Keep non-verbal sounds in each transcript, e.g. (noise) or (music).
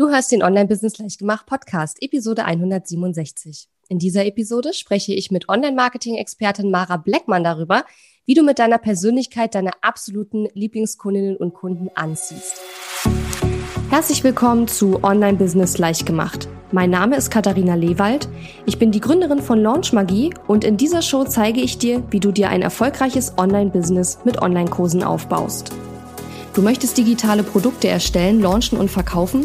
Du hörst den Online-Business Leichtgemacht Podcast, Episode 167. In dieser Episode spreche ich mit Online-Marketing-Expertin Mara Bleckmann darüber, wie du mit deiner Persönlichkeit deine absoluten Lieblingskundinnen und Kunden anziehst. Herzlich willkommen zu Online-Business Leichtgemacht. Mein Name ist Katharina Lewald. Ich bin die Gründerin von Launch Magie und in dieser Show zeige ich dir, wie du dir ein erfolgreiches Online-Business mit Online-Kursen aufbaust. Du möchtest digitale Produkte erstellen, launchen und verkaufen?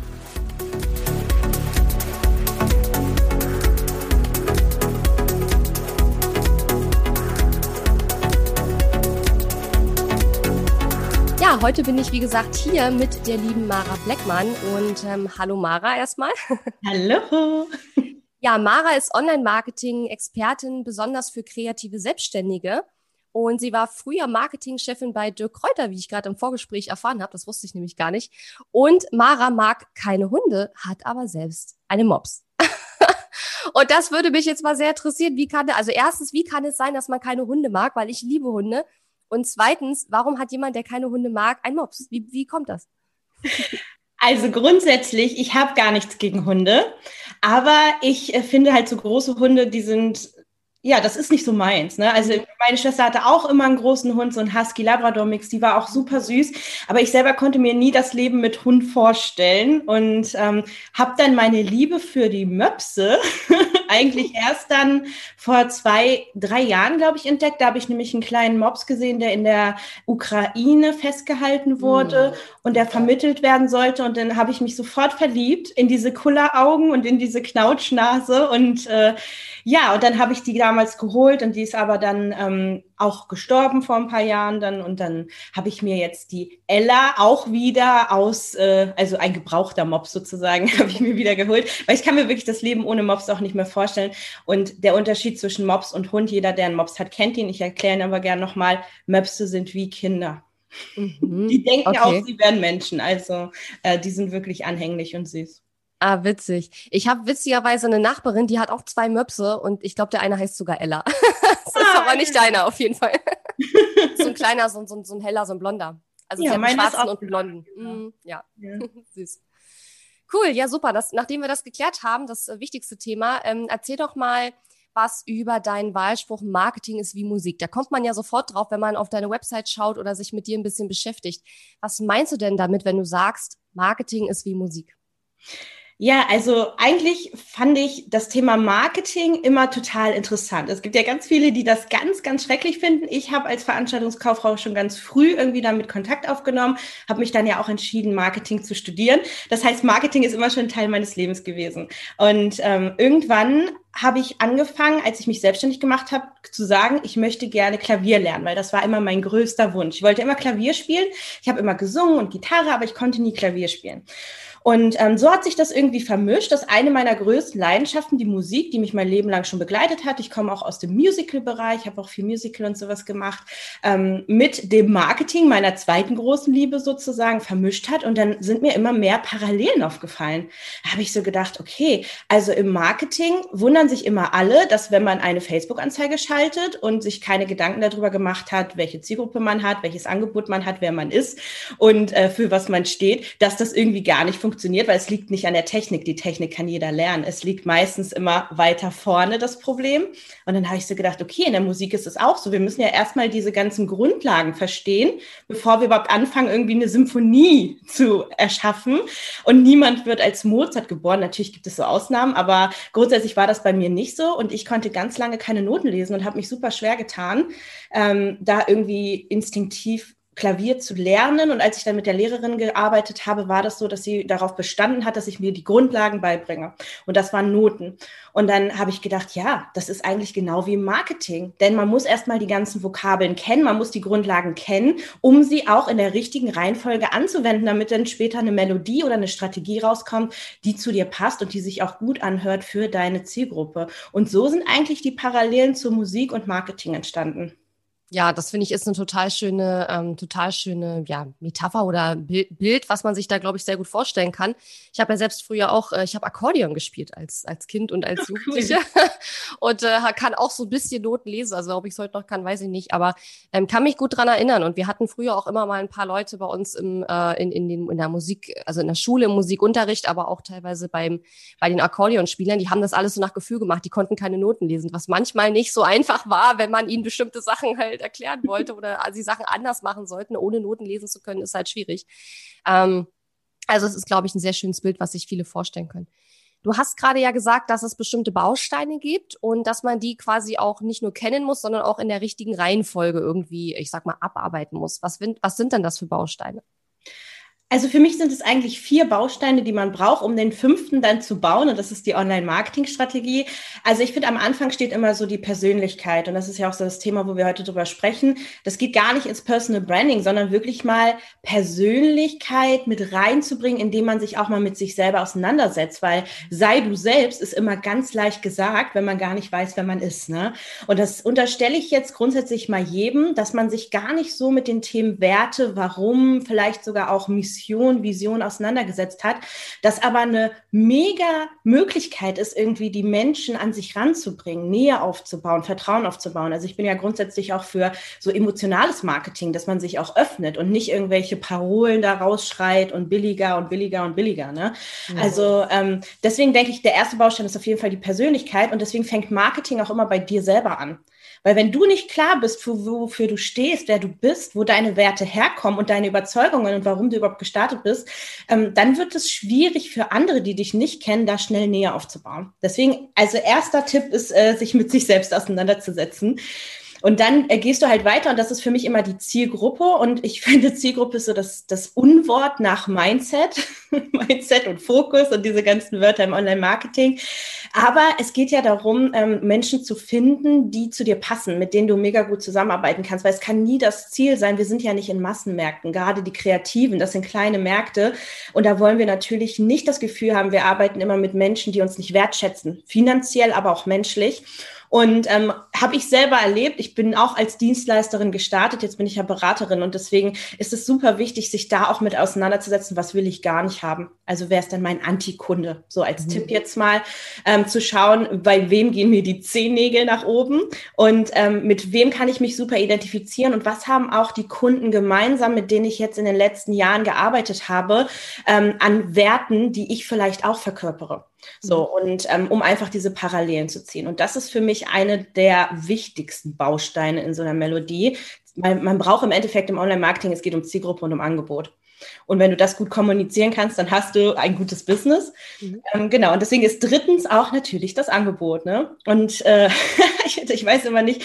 Heute bin ich, wie gesagt, hier mit der lieben Mara Bleckmann. Und ähm, hallo Mara erstmal. (laughs) Hallo. Ja, Mara ist Online-Marketing-Expertin, besonders für kreative Selbstständige. Und sie war früher Marketingchefin bei Dirk Kräuter, wie ich gerade im Vorgespräch erfahren habe. Das wusste ich nämlich gar nicht. Und Mara mag keine Hunde, hat aber selbst eine Mops. (laughs) Und das würde mich jetzt mal sehr interessieren. Wie kann, also erstens, wie kann es sein, dass man keine Hunde mag? Weil ich liebe Hunde. Und zweitens, warum hat jemand, der keine Hunde mag, ein Mops? Wie, wie kommt das? Also grundsätzlich, ich habe gar nichts gegen Hunde, aber ich äh, finde halt so große Hunde, die sind ja, das ist nicht so meins. Ne? Also meine Schwester hatte auch immer einen großen Hund, so ein Husky Labrador Mix, die war auch super süß. Aber ich selber konnte mir nie das Leben mit Hund vorstellen und ähm, habe dann meine Liebe für die Möpse (laughs) eigentlich (laughs) erst dann vor zwei, drei Jahren, glaube ich, entdeckt. Da habe ich nämlich einen kleinen Mops gesehen, der in der Ukraine festgehalten wurde mhm. und der vermittelt werden sollte. Und dann habe ich mich sofort verliebt in diese Kulleraugen und in diese Knautschnase und äh, ja, und dann habe ich die damals geholt und die ist aber dann ähm, auch gestorben vor ein paar Jahren dann. Und dann habe ich mir jetzt die Ella auch wieder aus, äh, also ein gebrauchter Mops sozusagen, (laughs) habe ich mir wieder geholt. Weil ich kann mir wirklich das Leben ohne Mops auch nicht mehr vorstellen. Und der Unterschied zwischen Mops und Hund, jeder, der einen Mops hat, kennt ihn. Ich erkläre ihn aber gerne nochmal, Möpse sind wie Kinder. Mhm. Die denken okay. auch, sie wären Menschen. Also äh, die sind wirklich anhänglich und süß. Ah, witzig. Ich habe witzigerweise eine Nachbarin, die hat auch zwei Möpse und ich glaube, der eine heißt sogar Ella. (laughs) das ist ah, aber nicht deiner auf jeden Fall. (laughs) so ein kleiner, so, so, so ein heller, so ein blonder. Also ja, einen schwarzen und einen blonden. Mm, ja, ja. (laughs) süß. Cool, ja super. Das, nachdem wir das geklärt haben, das äh, wichtigste Thema, ähm, erzähl doch mal was über deinen Wahlspruch Marketing ist wie Musik. Da kommt man ja sofort drauf, wenn man auf deine Website schaut oder sich mit dir ein bisschen beschäftigt. Was meinst du denn damit, wenn du sagst, Marketing ist wie Musik? Ja, also eigentlich fand ich das Thema Marketing immer total interessant. Es gibt ja ganz viele, die das ganz, ganz schrecklich finden. Ich habe als Veranstaltungskauffrau schon ganz früh irgendwie damit Kontakt aufgenommen, habe mich dann ja auch entschieden, Marketing zu studieren. Das heißt, Marketing ist immer schon Teil meines Lebens gewesen. Und ähm, irgendwann habe ich angefangen, als ich mich selbstständig gemacht habe, zu sagen, ich möchte gerne Klavier lernen, weil das war immer mein größter Wunsch. Ich wollte immer Klavier spielen. Ich habe immer gesungen und Gitarre, aber ich konnte nie Klavier spielen. Und ähm, so hat sich das irgendwie vermischt, dass eine meiner größten Leidenschaften, die Musik, die mich mein Leben lang schon begleitet hat, ich komme auch aus dem Musical-Bereich, habe auch viel Musical und sowas gemacht, ähm, mit dem Marketing meiner zweiten großen Liebe sozusagen vermischt hat. Und dann sind mir immer mehr Parallelen aufgefallen. Da habe ich so gedacht, okay, also im Marketing wundern sich immer alle, dass wenn man eine Facebook-Anzeige schaltet und sich keine Gedanken darüber gemacht hat, welche Zielgruppe man hat, welches Angebot man hat, wer man ist und äh, für was man steht, dass das irgendwie gar nicht funktioniert funktioniert, weil es liegt nicht an der Technik. Die Technik kann jeder lernen. Es liegt meistens immer weiter vorne das Problem. Und dann habe ich so gedacht, okay, in der Musik ist es auch so. Wir müssen ja erstmal diese ganzen Grundlagen verstehen, bevor wir überhaupt anfangen, irgendwie eine Symphonie zu erschaffen. Und niemand wird als Mozart geboren. Natürlich gibt es so Ausnahmen, aber grundsätzlich war das bei mir nicht so. Und ich konnte ganz lange keine Noten lesen und habe mich super schwer getan, ähm, da irgendwie instinktiv Klavier zu lernen. Und als ich dann mit der Lehrerin gearbeitet habe, war das so, dass sie darauf bestanden hat, dass ich mir die Grundlagen beibringe. Und das waren Noten. Und dann habe ich gedacht, ja, das ist eigentlich genau wie im Marketing. Denn man muss erstmal die ganzen Vokabeln kennen, man muss die Grundlagen kennen, um sie auch in der richtigen Reihenfolge anzuwenden, damit dann später eine Melodie oder eine Strategie rauskommt, die zu dir passt und die sich auch gut anhört für deine Zielgruppe. Und so sind eigentlich die Parallelen zu Musik und Marketing entstanden. Ja, das finde ich ist eine total schöne, ähm, total schöne ja, Metapher oder Bild, was man sich da, glaube ich, sehr gut vorstellen kann. Ich habe ja selbst früher auch, äh, ich habe Akkordeon gespielt als, als Kind und als (laughs) Jugendliche cool. (laughs) und äh, kann auch so ein bisschen Noten lesen. Also ob ich es heute noch kann, weiß ich nicht, aber ähm, kann mich gut dran erinnern. Und wir hatten früher auch immer mal ein paar Leute bei uns im, äh, in, in, den, in der Musik, also in der Schule im Musikunterricht, aber auch teilweise beim, bei den Akkordeonspielern, die haben das alles so nach Gefühl gemacht, die konnten keine Noten lesen, was manchmal nicht so einfach war, wenn man ihnen bestimmte Sachen halt halt erklären wollte oder (laughs) sie Sachen anders machen sollten, ohne Noten lesen zu können, ist halt schwierig. Ähm, also es ist, glaube ich, ein sehr schönes Bild, was sich viele vorstellen können. Du hast gerade ja gesagt, dass es bestimmte Bausteine gibt und dass man die quasi auch nicht nur kennen muss, sondern auch in der richtigen Reihenfolge irgendwie, ich sag mal, abarbeiten muss. Was, was sind denn das für Bausteine? Also für mich sind es eigentlich vier Bausteine, die man braucht, um den fünften dann zu bauen. Und das ist die Online-Marketing-Strategie. Also ich finde, am Anfang steht immer so die Persönlichkeit. Und das ist ja auch so das Thema, wo wir heute drüber sprechen. Das geht gar nicht ins Personal Branding, sondern wirklich mal Persönlichkeit mit reinzubringen, indem man sich auch mal mit sich selber auseinandersetzt. Weil sei du selbst ist immer ganz leicht gesagt, wenn man gar nicht weiß, wer man ist. Ne? Und das unterstelle ich jetzt grundsätzlich mal jedem, dass man sich gar nicht so mit den Themen Werte, warum, vielleicht sogar auch Mission, Mission, Vision auseinandergesetzt hat, das aber eine mega Möglichkeit ist, irgendwie die Menschen an sich ranzubringen, Nähe aufzubauen, Vertrauen aufzubauen. Also ich bin ja grundsätzlich auch für so emotionales Marketing, dass man sich auch öffnet und nicht irgendwelche Parolen da rausschreit und billiger und billiger und billiger. Ne? Ja. Also ähm, deswegen denke ich, der erste Baustein ist auf jeden Fall die Persönlichkeit und deswegen fängt Marketing auch immer bei dir selber an. Weil wenn du nicht klar bist, wofür du stehst, wer du bist, wo deine Werte herkommen und deine Überzeugungen und warum du überhaupt gestartet bist, ähm, dann wird es schwierig für andere, die dich nicht kennen, da schnell näher aufzubauen. Deswegen, also erster Tipp ist, äh, sich mit sich selbst auseinanderzusetzen. Und dann äh, gehst du halt weiter und das ist für mich immer die Zielgruppe. Und ich (laughs) finde, Zielgruppe ist so das, das Unwort nach Mindset, (laughs) Mindset und Fokus und diese ganzen Wörter im Online-Marketing. Aber es geht ja darum, ähm, Menschen zu finden, die zu dir passen, mit denen du mega gut zusammenarbeiten kannst, weil es kann nie das Ziel sein. Wir sind ja nicht in Massenmärkten, gerade die Kreativen, das sind kleine Märkte. Und da wollen wir natürlich nicht das Gefühl haben, wir arbeiten immer mit Menschen, die uns nicht wertschätzen, finanziell, aber auch menschlich. Und ähm, habe ich selber erlebt. Ich bin auch als Dienstleisterin gestartet. Jetzt bin ich ja Beraterin und deswegen ist es super wichtig, sich da auch mit auseinanderzusetzen. Was will ich gar nicht haben? Also wer ist denn mein Antikunde? So als mhm. Tipp jetzt mal ähm, zu schauen, bei wem gehen mir die Zehennägel nach oben und ähm, mit wem kann ich mich super identifizieren und was haben auch die Kunden gemeinsam, mit denen ich jetzt in den letzten Jahren gearbeitet habe, ähm, an Werten, die ich vielleicht auch verkörpere. So, mhm. und ähm, um einfach diese Parallelen zu ziehen. Und das ist für mich eine der wichtigsten Bausteine in so einer Melodie. Man, man braucht im Endeffekt im Online-Marketing, es geht um Zielgruppe und um Angebot. Und wenn du das gut kommunizieren kannst, dann hast du ein gutes Business. Mhm. Ähm, genau, und deswegen ist drittens auch natürlich das Angebot. Ne? Und äh, (laughs) ich, ich weiß immer nicht,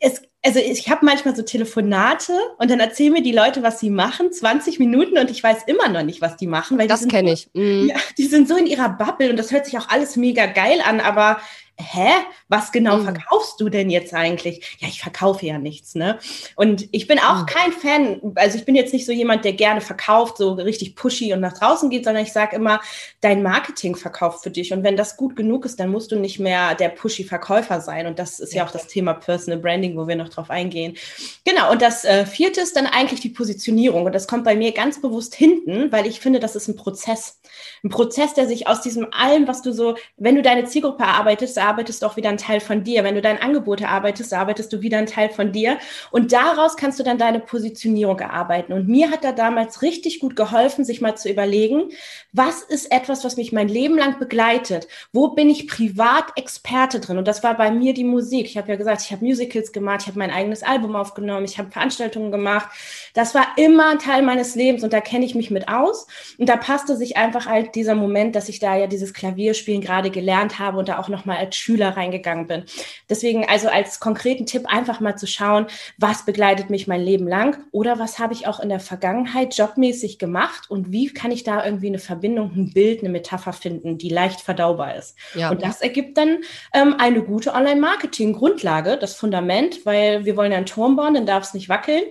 es, also ich habe manchmal so Telefonate und dann erzählen mir die Leute, was sie machen, 20 Minuten und ich weiß immer noch nicht, was die machen. Weil das kenne ich. Mhm. Ja, die sind so in ihrer Bubble und das hört sich auch alles mega geil an, aber hä, was genau mhm. verkaufst du denn jetzt eigentlich? Ja, ich verkaufe ja nichts, ne? Und ich bin auch mhm. kein Fan, also ich bin jetzt nicht so jemand, der gerne verkauft, so richtig pushy und nach draußen geht, sondern ich sage immer, dein Marketing verkauft für dich. Und wenn das gut genug ist, dann musst du nicht mehr der pushy Verkäufer sein. Und das ist ja, ja auch das Thema Personal Branding, wo wir noch drauf eingehen. Genau, und das äh, vierte ist dann eigentlich die Positionierung. Und das kommt bei mir ganz bewusst hinten, weil ich finde, das ist ein Prozess. Ein Prozess, der sich aus diesem allem, was du so, wenn du deine Zielgruppe erarbeitest, erarbeitest du auch wieder einen Teil von dir. Wenn du dein Angebot erarbeitest, erarbeitest du wieder einen Teil von dir. Und daraus kannst du dann deine Positionierung erarbeiten. Und mir hat da damals richtig gut geholfen, sich mal zu überlegen, was ist etwas, was mich mein Leben lang begleitet? Wo bin ich privat Experte drin? Und das war bei mir die Musik. Ich habe ja gesagt, ich habe Musicals gemacht, ich habe mein eigenes Album aufgenommen, ich habe Veranstaltungen gemacht. Das war immer ein Teil meines Lebens und da kenne ich mich mit aus. Und da passte sich einfach halt dieser Moment, dass ich da ja dieses Klavierspielen gerade gelernt habe und da auch nochmal als Schüler reingegangen bin. Deswegen also als konkreten Tipp einfach mal zu schauen, was begleitet mich mein Leben lang oder was habe ich auch in der Vergangenheit jobmäßig gemacht und wie kann ich da irgendwie eine Verbindung, ein Bild, eine Metapher finden, die leicht verdaubar ist. Ja. Und das ergibt dann ähm, eine gute Online-Marketing-Grundlage, das Fundament, weil wir wollen ja einen Turm bauen, dann darf es nicht wackeln.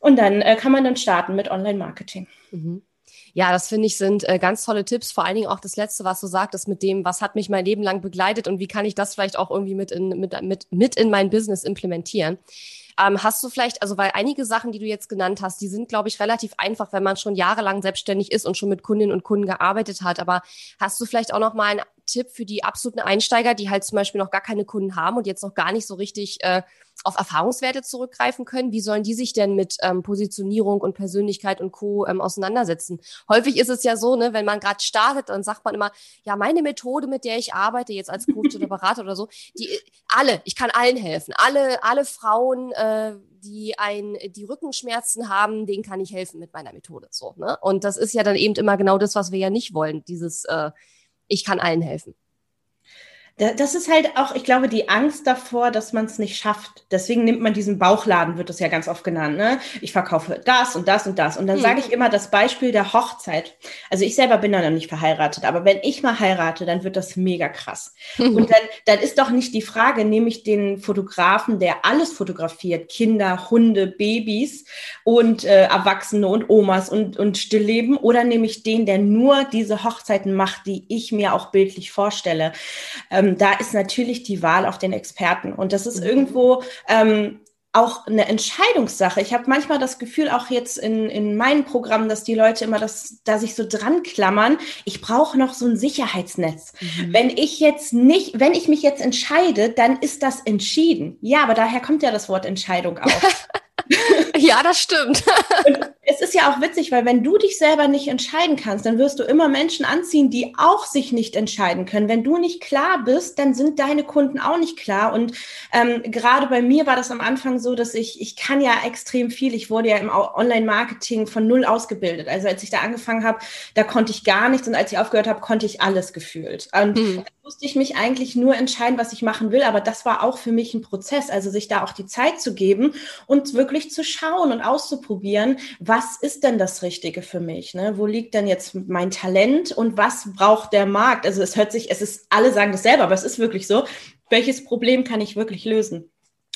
Und dann äh, kann man dann starten mit Online-Marketing. Mhm. Ja, das finde ich sind äh, ganz tolle Tipps. Vor allen Dingen auch das Letzte, was du sagtest mit dem, was hat mich mein Leben lang begleitet und wie kann ich das vielleicht auch irgendwie mit in, mit, mit, mit in mein Business implementieren. Ähm, hast du vielleicht, also weil einige Sachen, die du jetzt genannt hast, die sind, glaube ich, relativ einfach, wenn man schon jahrelang selbstständig ist und schon mit Kundinnen und Kunden gearbeitet hat. Aber hast du vielleicht auch noch mal einen Tipp für die absoluten Einsteiger, die halt zum Beispiel noch gar keine Kunden haben und jetzt noch gar nicht so richtig äh, auf Erfahrungswerte zurückgreifen können? Wie sollen die sich denn mit ähm, Positionierung und Persönlichkeit und Co. Ähm, auseinandersetzen? Häufig ist es ja so, ne, wenn man gerade startet, dann sagt man immer, ja, meine Methode, mit der ich arbeite, jetzt als Coach oder Berater oder so, die alle, ich kann allen helfen. Alle, alle Frauen, äh, die ein, die Rückenschmerzen haben, denen kann ich helfen mit meiner Methode. So, ne? Und das ist ja dann eben immer genau das, was wir ja nicht wollen, dieses äh, ich kann allen helfen. Das ist halt auch, ich glaube, die Angst davor, dass man es nicht schafft. Deswegen nimmt man diesen Bauchladen, wird das ja ganz oft genannt. Ne? Ich verkaufe das und das und das. Und dann hm. sage ich immer das Beispiel der Hochzeit. Also ich selber bin da noch nicht verheiratet, aber wenn ich mal heirate, dann wird das mega krass. (laughs) und dann, dann ist doch nicht die Frage, nehme ich den Fotografen, der alles fotografiert, Kinder, Hunde, Babys und äh, Erwachsene und Omas und, und Stillleben, oder nehme ich den, der nur diese Hochzeiten macht, die ich mir auch bildlich vorstelle. Ähm, ähm, da ist natürlich die Wahl auf den Experten. Und das ist mhm. irgendwo ähm, auch eine Entscheidungssache. Ich habe manchmal das Gefühl, auch jetzt in, in meinen Programmen, dass die Leute immer das, da sich so dran klammern. Ich brauche noch so ein Sicherheitsnetz. Mhm. Wenn ich jetzt nicht, wenn ich mich jetzt entscheide, dann ist das entschieden. Ja, aber daher kommt ja das Wort Entscheidung auch. (laughs) ja, das stimmt. Und es ist ja auch witzig, weil wenn du dich selber nicht entscheiden kannst, dann wirst du immer Menschen anziehen, die auch sich nicht entscheiden können. Wenn du nicht klar bist, dann sind deine Kunden auch nicht klar. Und ähm, gerade bei mir war das am Anfang so, dass ich, ich kann ja extrem viel. Ich wurde ja im Online-Marketing von null ausgebildet. Also als ich da angefangen habe, da konnte ich gar nichts. Und als ich aufgehört habe, konnte ich alles gefühlt. Und mhm. da musste ich mich eigentlich nur entscheiden, was ich machen will. Aber das war auch für mich ein Prozess. Also sich da auch die Zeit zu geben und wirklich zu schauen und auszuprobieren, was ist denn das Richtige für mich? Ne? Wo liegt denn jetzt mein Talent und was braucht der Markt? Also es hört sich, es ist, alle sagen das selber, aber es ist wirklich so. Welches Problem kann ich wirklich lösen?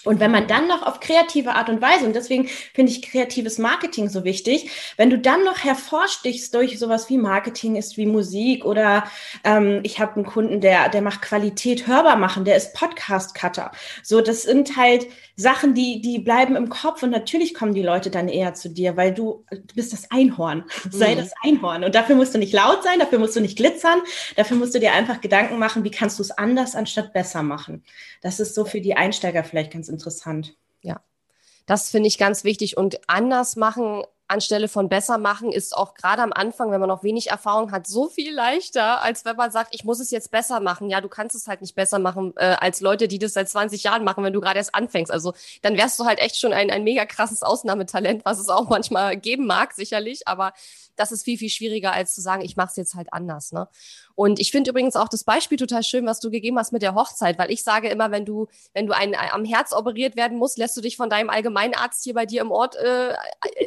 Und wenn man dann noch auf kreative Art und Weise, und deswegen finde ich kreatives Marketing so wichtig, wenn du dann noch hervorstichst durch sowas wie Marketing ist, wie Musik oder ähm, ich habe einen Kunden, der, der macht Qualität hörbar machen, der ist Podcast-Cutter. So, das sind halt Sachen, die, die bleiben im Kopf und natürlich kommen die Leute dann eher zu dir, weil du, du bist das Einhorn. (laughs) Sei mhm. das Einhorn. Und dafür musst du nicht laut sein, dafür musst du nicht glitzern, dafür musst du dir einfach Gedanken machen, wie kannst du es anders anstatt besser machen. Das ist so für die Einsteiger vielleicht ganz interessant. Ja, das finde ich ganz wichtig. Und anders machen anstelle von besser machen, ist auch gerade am Anfang, wenn man noch wenig Erfahrung hat, so viel leichter, als wenn man sagt, ich muss es jetzt besser machen. Ja, du kannst es halt nicht besser machen äh, als Leute, die das seit 20 Jahren machen, wenn du gerade erst anfängst. Also dann wärst du halt echt schon ein, ein mega krasses Ausnahmetalent, was es auch manchmal geben mag, sicherlich. Aber das ist viel, viel schwieriger, als zu sagen, ich mache es jetzt halt anders. Ne? Und ich finde übrigens auch das Beispiel total schön, was du gegeben hast mit der Hochzeit, weil ich sage immer, wenn du, wenn du ein, am Herz operiert werden musst, lässt du dich von deinem Allgemeinarzt hier bei dir im Ort äh,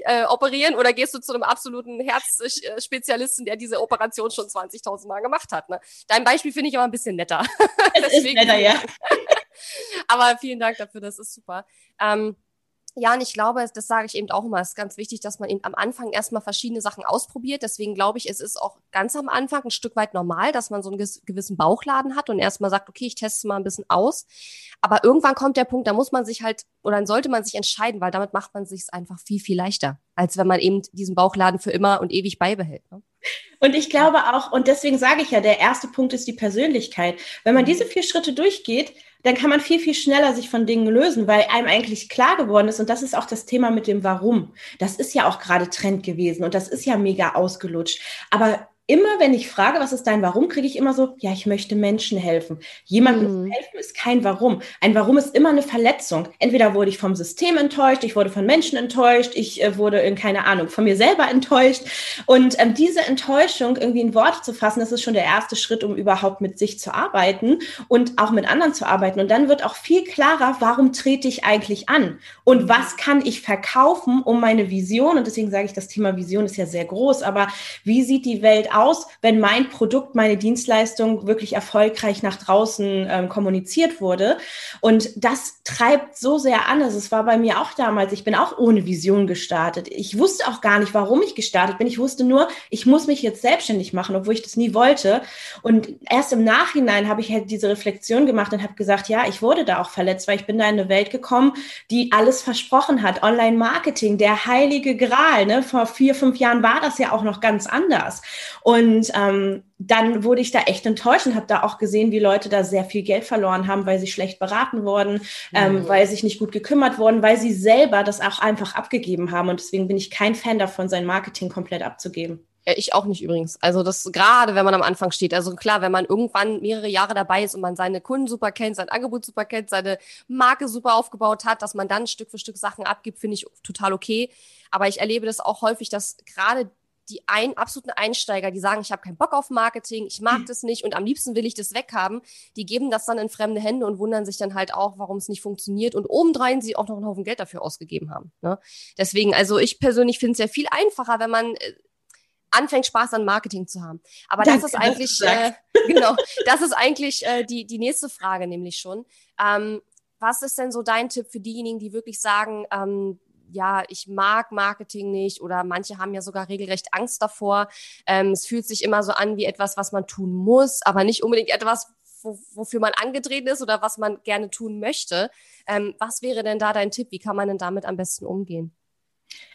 äh, operieren oder gehst du zu einem absoluten Herzspezialisten, der diese Operation schon 20.000 Mal gemacht hat. Ne? Dein Beispiel finde ich aber ein bisschen netter. Es (laughs) ist netter, ja. (laughs) aber vielen Dank dafür, das ist super. Ähm, ja, und ich glaube, das sage ich eben auch immer, es ist ganz wichtig, dass man eben am Anfang erstmal verschiedene Sachen ausprobiert. Deswegen glaube ich, es ist auch ganz am Anfang ein Stück weit normal, dass man so einen gewissen Bauchladen hat und erstmal sagt, okay, ich teste mal ein bisschen aus. Aber irgendwann kommt der Punkt, da muss man sich halt oder dann sollte man sich entscheiden, weil damit macht man sich einfach viel, viel leichter, als wenn man eben diesen Bauchladen für immer und ewig beibehält. Ne? Und ich glaube auch, und deswegen sage ich ja, der erste Punkt ist die Persönlichkeit. Wenn man mhm. diese vier Schritte durchgeht, dann kann man viel, viel schneller sich von Dingen lösen, weil einem eigentlich klar geworden ist. Und das ist auch das Thema mit dem Warum. Das ist ja auch gerade Trend gewesen und das ist ja mega ausgelutscht. Aber immer, wenn ich frage, was ist dein Warum, kriege ich immer so, ja, ich möchte Menschen helfen. Jemandem mhm. helfen ist kein Warum. Ein Warum ist immer eine Verletzung. Entweder wurde ich vom System enttäuscht, ich wurde von Menschen enttäuscht, ich äh, wurde in keine Ahnung von mir selber enttäuscht. Und ähm, diese Enttäuschung irgendwie in Worte zu fassen, das ist schon der erste Schritt, um überhaupt mit sich zu arbeiten und auch mit anderen zu arbeiten. Und dann wird auch viel klarer, warum trete ich eigentlich an und mhm. was kann ich verkaufen, um meine Vision, und deswegen sage ich, das Thema Vision ist ja sehr groß, aber wie sieht die Welt aus, wenn mein Produkt, meine Dienstleistung wirklich erfolgreich nach draußen ähm, kommuniziert wurde. Und das treibt so sehr an. Also es war bei mir auch damals, ich bin auch ohne Vision gestartet. Ich wusste auch gar nicht, warum ich gestartet bin. Ich wusste nur, ich muss mich jetzt selbstständig machen, obwohl ich das nie wollte. Und erst im Nachhinein habe ich halt diese Reflexion gemacht und habe gesagt, ja, ich wurde da auch verletzt, weil ich bin da in eine Welt gekommen, die alles versprochen hat. Online-Marketing, der heilige Gral. Ne? Vor vier, fünf Jahren war das ja auch noch ganz anders. Und ähm, dann wurde ich da echt enttäuscht und habe da auch gesehen, wie Leute da sehr viel Geld verloren haben, weil sie schlecht beraten wurden, ähm, mhm. ähm, weil sich nicht gut gekümmert wurden, weil sie selber das auch einfach abgegeben haben. Und deswegen bin ich kein Fan davon, sein Marketing komplett abzugeben. Ja, ich auch nicht übrigens. Also das gerade, wenn man am Anfang steht. Also klar, wenn man irgendwann mehrere Jahre dabei ist und man seine Kunden super kennt, sein Angebot super kennt, seine Marke super aufgebaut hat, dass man dann Stück für Stück Sachen abgibt, finde ich total okay. Aber ich erlebe das auch häufig, dass gerade die ein, absoluten Einsteiger, die sagen, ich habe keinen Bock auf Marketing, ich mag das nicht und am liebsten will ich das weghaben, die geben das dann in fremde Hände und wundern sich dann halt auch, warum es nicht funktioniert und obendrein sie auch noch einen Haufen Geld dafür ausgegeben haben. Ne? Deswegen, also ich persönlich finde es ja viel einfacher, wenn man äh, anfängt, Spaß an Marketing zu haben. Aber das, das ist eigentlich, äh, genau, das ist eigentlich äh, die, die nächste Frage nämlich schon. Ähm, was ist denn so dein Tipp für diejenigen, die wirklich sagen, ähm, ja, ich mag Marketing nicht oder manche haben ja sogar regelrecht Angst davor. Ähm, es fühlt sich immer so an wie etwas, was man tun muss, aber nicht unbedingt etwas, wo, wofür man angetreten ist oder was man gerne tun möchte. Ähm, was wäre denn da dein Tipp? Wie kann man denn damit am besten umgehen?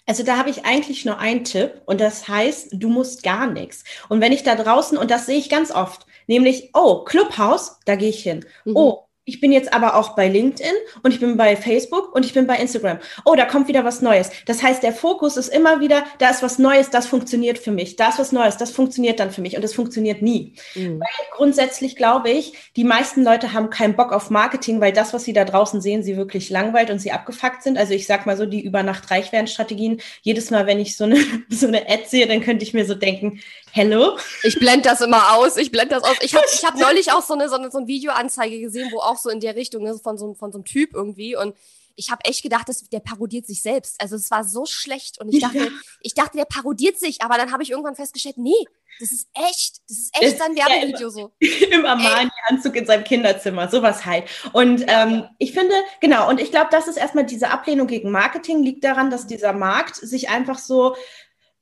Also da habe ich eigentlich nur einen Tipp und das heißt, du musst gar nichts. Und wenn ich da draußen, und das sehe ich ganz oft, nämlich, oh, Clubhouse, da gehe ich hin. Mhm. Oh, ich bin jetzt aber auch bei LinkedIn und ich bin bei Facebook und ich bin bei Instagram. Oh, da kommt wieder was Neues. Das heißt, der Fokus ist immer wieder, da ist was Neues, das funktioniert für mich. Da ist was Neues, das funktioniert dann für mich und das funktioniert nie. Mhm. Weil grundsätzlich glaube ich, die meisten Leute haben keinen Bock auf Marketing, weil das, was sie da draußen sehen, sie wirklich langweilt und sie abgefuckt sind. Also ich sag mal so, die über Nacht reich werden Strategien. Jedes Mal, wenn ich so eine, (laughs) so eine Ad sehe, dann könnte ich mir so denken, hello. Ich blende das immer aus. Ich blende das aus. Ich habe ich hab (laughs) neulich auch so eine, so eine, so eine Videoanzeige gesehen, wo auch so in der Richtung, ne, von so, von so einem Typ irgendwie. Und ich habe echt gedacht, dass der parodiert sich selbst. Also es war so schlecht und ich dachte, ja. (laughs) ich dachte, der parodiert sich, aber dann habe ich irgendwann festgestellt, nee, das ist echt, das ist echt sein Werbevideo so. Im Armani-Anzug (laughs) in seinem Kinderzimmer, sowas halt. Und ähm, ich finde, genau, und ich glaube, das ist erstmal diese Ablehnung gegen Marketing, liegt daran, dass dieser Markt sich einfach so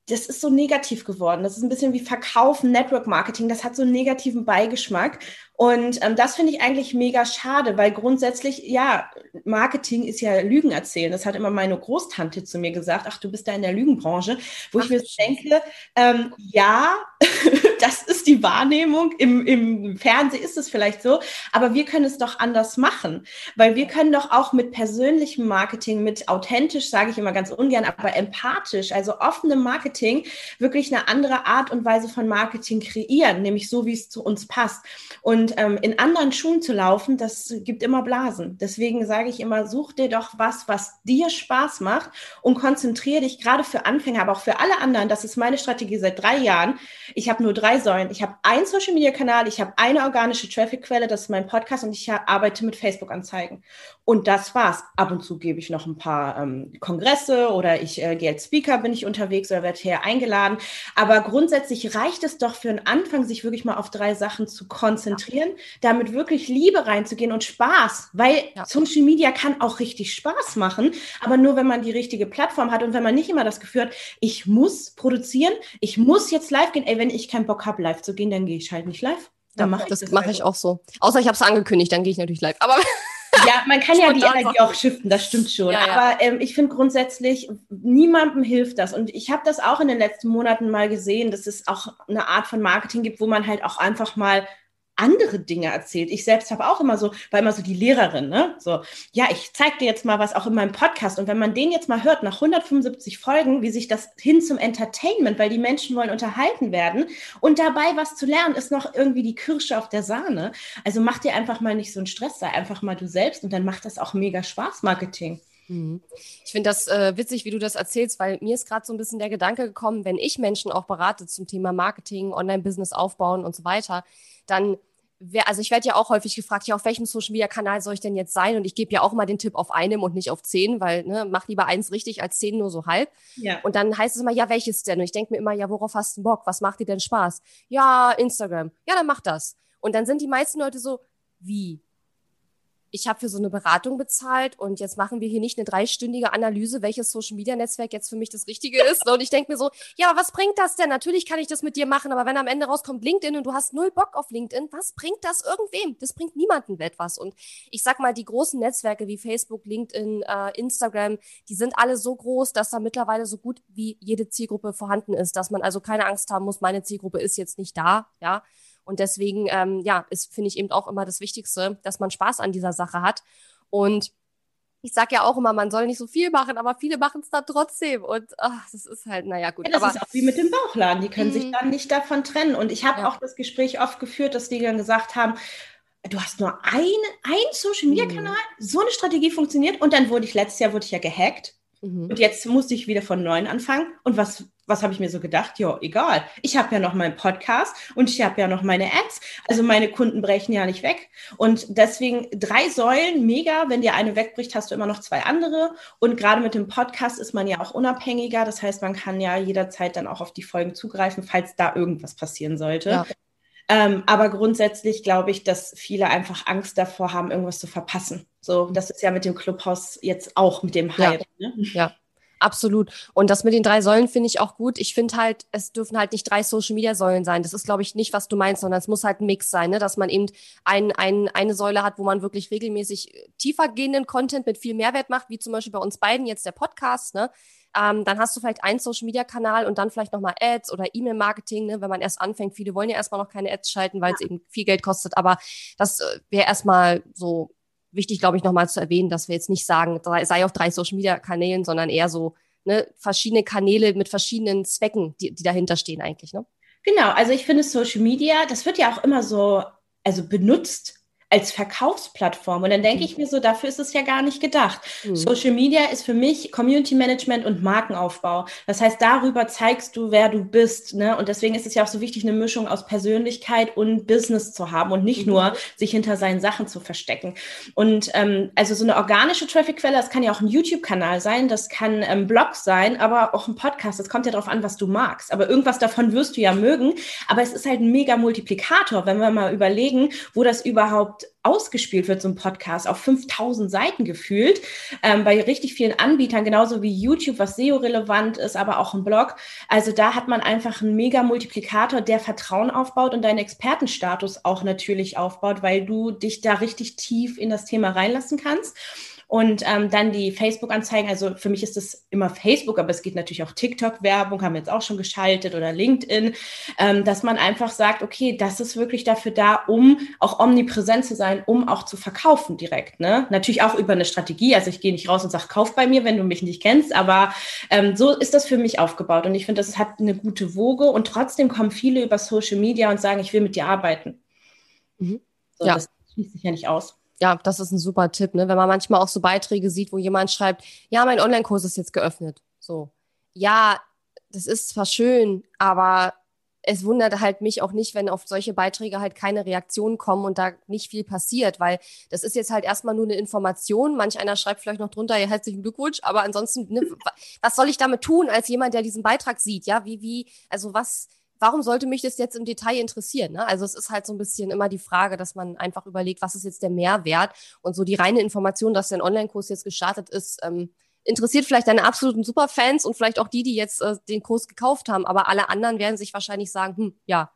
das ist so negativ geworden. Das ist ein bisschen wie Verkaufen, Network Marketing. Das hat so einen negativen Beigeschmack. Und ähm, das finde ich eigentlich mega schade, weil grundsätzlich, ja, Marketing ist ja Lügen erzählen. Das hat immer meine Großtante zu mir gesagt. Ach, du bist da in der Lügenbranche. Wo Ach, ich mir denke, ähm, ja, (laughs) das ist die Wahrnehmung. Im, Im Fernsehen ist es vielleicht so. Aber wir können es doch anders machen. Weil wir können doch auch mit persönlichem Marketing, mit authentisch, sage ich immer ganz ungern, aber empathisch, also offenem Marketing, wirklich eine andere Art und Weise von Marketing kreieren. Nämlich so, wie es zu uns passt. Und und ähm, in anderen Schuhen zu laufen, das gibt immer Blasen. Deswegen sage ich immer, such dir doch was, was dir Spaß macht und konzentriere dich gerade für Anfänger, aber auch für alle anderen. Das ist meine Strategie seit drei Jahren. Ich habe nur drei Säulen. Ich habe einen Social Media Kanal, ich habe eine organische Traffic-Quelle, das ist mein Podcast und ich arbeite mit Facebook-Anzeigen. Und das war's. Ab und zu gebe ich noch ein paar ähm, Kongresse oder ich äh, gehe als Speaker, bin ich unterwegs oder werde hier eingeladen. Aber grundsätzlich reicht es doch für einen Anfang, sich wirklich mal auf drei Sachen zu konzentrieren konzentrieren, damit wirklich Liebe reinzugehen und Spaß, weil ja. Social Media kann auch richtig Spaß machen, aber nur wenn man die richtige Plattform hat und wenn man nicht immer das Gefühl hat, ich muss produzieren, ich muss jetzt live gehen. Ey, wenn ich keinen Bock habe, live zu gehen, dann gehe ich halt nicht live. Dann ja, mach das, das mache ich auch so. Außer ich habe es angekündigt, dann gehe ich natürlich live. Aber ja, man kann (laughs) ja die Energie auch shiften, das stimmt schon. Ja, ja. Aber ähm, ich finde grundsätzlich, niemandem hilft das. Und ich habe das auch in den letzten Monaten mal gesehen, dass es auch eine Art von Marketing gibt, wo man halt auch einfach mal andere Dinge erzählt. Ich selbst habe auch immer so, war immer so die Lehrerin, ne? So, ja, ich zeige dir jetzt mal was auch in meinem Podcast. Und wenn man den jetzt mal hört, nach 175 Folgen, wie sich das hin zum Entertainment, weil die Menschen wollen unterhalten werden und dabei was zu lernen, ist noch irgendwie die Kirsche auf der Sahne. Also mach dir einfach mal nicht so einen Stress, sei einfach mal du selbst und dann macht das auch mega Spaß, Marketing. Mhm. Ich finde das äh, witzig, wie du das erzählst, weil mir ist gerade so ein bisschen der Gedanke gekommen, wenn ich Menschen auch berate zum Thema Marketing, Online-Business aufbauen und so weiter, dann wer, also ich werde ja auch häufig gefragt, ja, auf welchem Social Media Kanal soll ich denn jetzt sein? Und ich gebe ja auch mal den Tipp auf einem und nicht auf zehn, weil, ne, mach lieber eins richtig als zehn nur so halb. Ja. Und dann heißt es immer, ja, welches denn? Und ich denke mir immer, ja, worauf hast du Bock? Was macht dir denn Spaß? Ja, Instagram. Ja, dann mach das. Und dann sind die meisten Leute so, wie? Ich habe für so eine Beratung bezahlt und jetzt machen wir hier nicht eine dreistündige Analyse, welches Social Media Netzwerk jetzt für mich das Richtige ist. Und ich denke mir so, ja, was bringt das denn? Natürlich kann ich das mit dir machen, aber wenn am Ende rauskommt LinkedIn und du hast null Bock auf LinkedIn, was bringt das irgendwem? Das bringt niemandem etwas. Und ich sag mal, die großen Netzwerke wie Facebook, LinkedIn, äh, Instagram, die sind alle so groß, dass da mittlerweile so gut wie jede Zielgruppe vorhanden ist, dass man also keine Angst haben muss, meine Zielgruppe ist jetzt nicht da, ja. Und deswegen, ähm, ja, ist, finde ich eben auch immer das Wichtigste, dass man Spaß an dieser Sache hat. Und ich sage ja auch immer, man soll nicht so viel machen, aber viele machen es dann trotzdem. Und ach, das ist halt, naja, gut. Ja, das aber, ist auch wie mit dem Bauchladen. Die können sich mhm. dann nicht davon trennen. Und ich habe ja. auch das Gespräch oft geführt, dass die dann gesagt haben, du hast nur ein, ein Social Media Kanal, mhm. so eine Strategie funktioniert. Und dann wurde ich letztes Jahr wurde ich ja gehackt. Mhm. Und jetzt musste ich wieder von neuem anfangen. Und was, was habe ich mir so gedacht? Ja, egal. Ich habe ja noch meinen Podcast und ich habe ja noch meine Ads. Also meine Kunden brechen ja nicht weg. Und deswegen drei Säulen, mega. Wenn dir eine wegbricht, hast du immer noch zwei andere. Und gerade mit dem Podcast ist man ja auch unabhängiger. Das heißt, man kann ja jederzeit dann auch auf die Folgen zugreifen, falls da irgendwas passieren sollte. Ja. Ähm, aber grundsätzlich glaube ich, dass viele einfach Angst davor haben, irgendwas zu verpassen. So, das ist ja mit dem Clubhaus jetzt auch mit dem Hype. Ja, ne? ja. Absolut. Und das mit den drei Säulen finde ich auch gut. Ich finde halt, es dürfen halt nicht drei Social Media Säulen sein. Das ist, glaube ich, nicht, was du meinst, sondern es muss halt ein Mix sein, ne? dass man eben ein, ein, eine Säule hat, wo man wirklich regelmäßig tiefer gehenden Content mit viel Mehrwert macht, wie zum Beispiel bei uns beiden jetzt der Podcast. Ne? Ähm, dann hast du vielleicht einen Social-Media-Kanal und dann vielleicht nochmal Ads oder E-Mail-Marketing, ne, wenn man erst anfängt. Viele wollen ja erstmal noch keine Ads schalten, weil ja. es eben viel Geld kostet. Aber das äh, wäre erstmal so wichtig, glaube ich, nochmal zu erwähnen, dass wir jetzt nicht sagen, sei auf drei Social-Media-Kanälen, sondern eher so ne, verschiedene Kanäle mit verschiedenen Zwecken, die, die dahinter stehen eigentlich. Ne? Genau, also ich finde Social Media, das wird ja auch immer so also benutzt als Verkaufsplattform. Und dann denke ich mir so, dafür ist es ja gar nicht gedacht. Mhm. Social Media ist für mich Community Management und Markenaufbau. Das heißt, darüber zeigst du, wer du bist. Ne? Und deswegen ist es ja auch so wichtig, eine Mischung aus Persönlichkeit und Business zu haben und nicht mhm. nur sich hinter seinen Sachen zu verstecken. Und ähm, also so eine organische Traffic-Quelle, das kann ja auch ein YouTube-Kanal sein, das kann ein ähm, Blog sein, aber auch ein Podcast. Das kommt ja darauf an, was du magst. Aber irgendwas davon wirst du ja mögen. Aber es ist halt ein mega Multiplikator, wenn wir mal überlegen, wo das überhaupt ausgespielt wird, so ein Podcast, auf 5000 Seiten gefühlt, ähm, bei richtig vielen Anbietern, genauso wie YouTube, was SEO-relevant ist, aber auch ein Blog. Also da hat man einfach einen Mega-Multiplikator, der Vertrauen aufbaut und deinen Expertenstatus auch natürlich aufbaut, weil du dich da richtig tief in das Thema reinlassen kannst. Und ähm, dann die Facebook-Anzeigen, also für mich ist das immer Facebook, aber es geht natürlich auch TikTok-Werbung, haben wir jetzt auch schon geschaltet oder LinkedIn, ähm, dass man einfach sagt, okay, das ist wirklich dafür da, um auch omnipräsent zu sein, um auch zu verkaufen direkt. Ne? Natürlich auch über eine Strategie. Also ich gehe nicht raus und sage, kauf bei mir, wenn du mich nicht kennst, aber ähm, so ist das für mich aufgebaut. Und ich finde, das hat eine gute Woge und trotzdem kommen viele über Social Media und sagen, ich will mit dir arbeiten. Mhm. So, ja. Das schließt sich ja nicht aus ja, das ist ein super Tipp, ne? Wenn man manchmal auch so Beiträge sieht, wo jemand schreibt, ja, mein Online-Kurs ist jetzt geöffnet. So. Ja, das ist zwar schön, aber es wundert halt mich auch nicht, wenn auf solche Beiträge halt keine Reaktionen kommen und da nicht viel passiert, weil das ist jetzt halt erstmal nur eine Information. Manch einer schreibt vielleicht noch drunter, ja, herzlichen Glückwunsch, aber ansonsten, ne, was soll ich damit tun als jemand, der diesen Beitrag sieht? Ja, wie, wie, also was, warum sollte mich das jetzt im Detail interessieren? Ne? Also es ist halt so ein bisschen immer die Frage, dass man einfach überlegt, was ist jetzt der Mehrwert? Und so die reine Information, dass dein Online-Kurs jetzt gestartet ist, ähm, interessiert vielleicht deine absoluten Superfans und vielleicht auch die, die jetzt äh, den Kurs gekauft haben. Aber alle anderen werden sich wahrscheinlich sagen, hm, ja,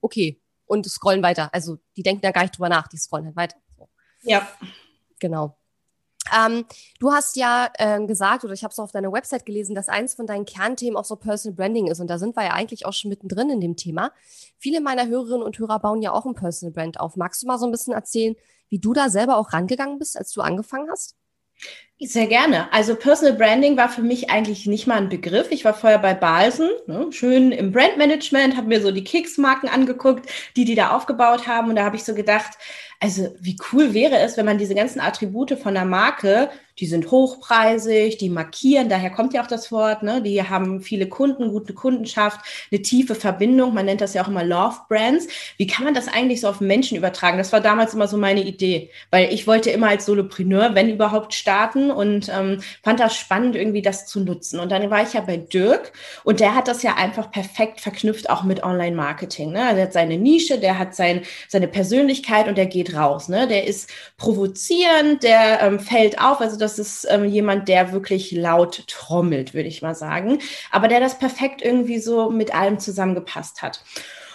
okay. Und scrollen weiter. Also die denken da gar nicht drüber nach, die scrollen halt weiter. So. Ja. Genau. Ähm, du hast ja äh, gesagt, oder ich habe es auf deiner Website gelesen, dass eins von deinen Kernthemen auch so Personal Branding ist. Und da sind wir ja eigentlich auch schon mittendrin in dem Thema. Viele meiner Hörerinnen und Hörer bauen ja auch ein Personal Brand auf. Magst du mal so ein bisschen erzählen, wie du da selber auch rangegangen bist, als du angefangen hast? Sehr gerne. Also Personal Branding war für mich eigentlich nicht mal ein Begriff. Ich war vorher bei Balsen, ne, schön im Brandmanagement, habe mir so die Keks-Marken angeguckt, die die da aufgebaut haben. Und da habe ich so gedacht, also wie cool wäre es, wenn man diese ganzen Attribute von der Marke die sind hochpreisig, die markieren, daher kommt ja auch das Wort, ne? die haben viele Kunden, gute Kundenschaft, eine tiefe Verbindung, man nennt das ja auch immer Love Brands. Wie kann man das eigentlich so auf Menschen übertragen? Das war damals immer so meine Idee, weil ich wollte immer als Solopreneur, wenn überhaupt, starten und ähm, fand das spannend, irgendwie das zu nutzen. Und dann war ich ja bei Dirk und der hat das ja einfach perfekt verknüpft, auch mit Online-Marketing. Ne? Also er hat seine Nische, der hat sein, seine Persönlichkeit und der geht raus. Ne? Der ist provozierend, der ähm, fällt auf. Also das ist ähm, jemand, der wirklich laut trommelt, würde ich mal sagen. Aber der das perfekt irgendwie so mit allem zusammengepasst hat.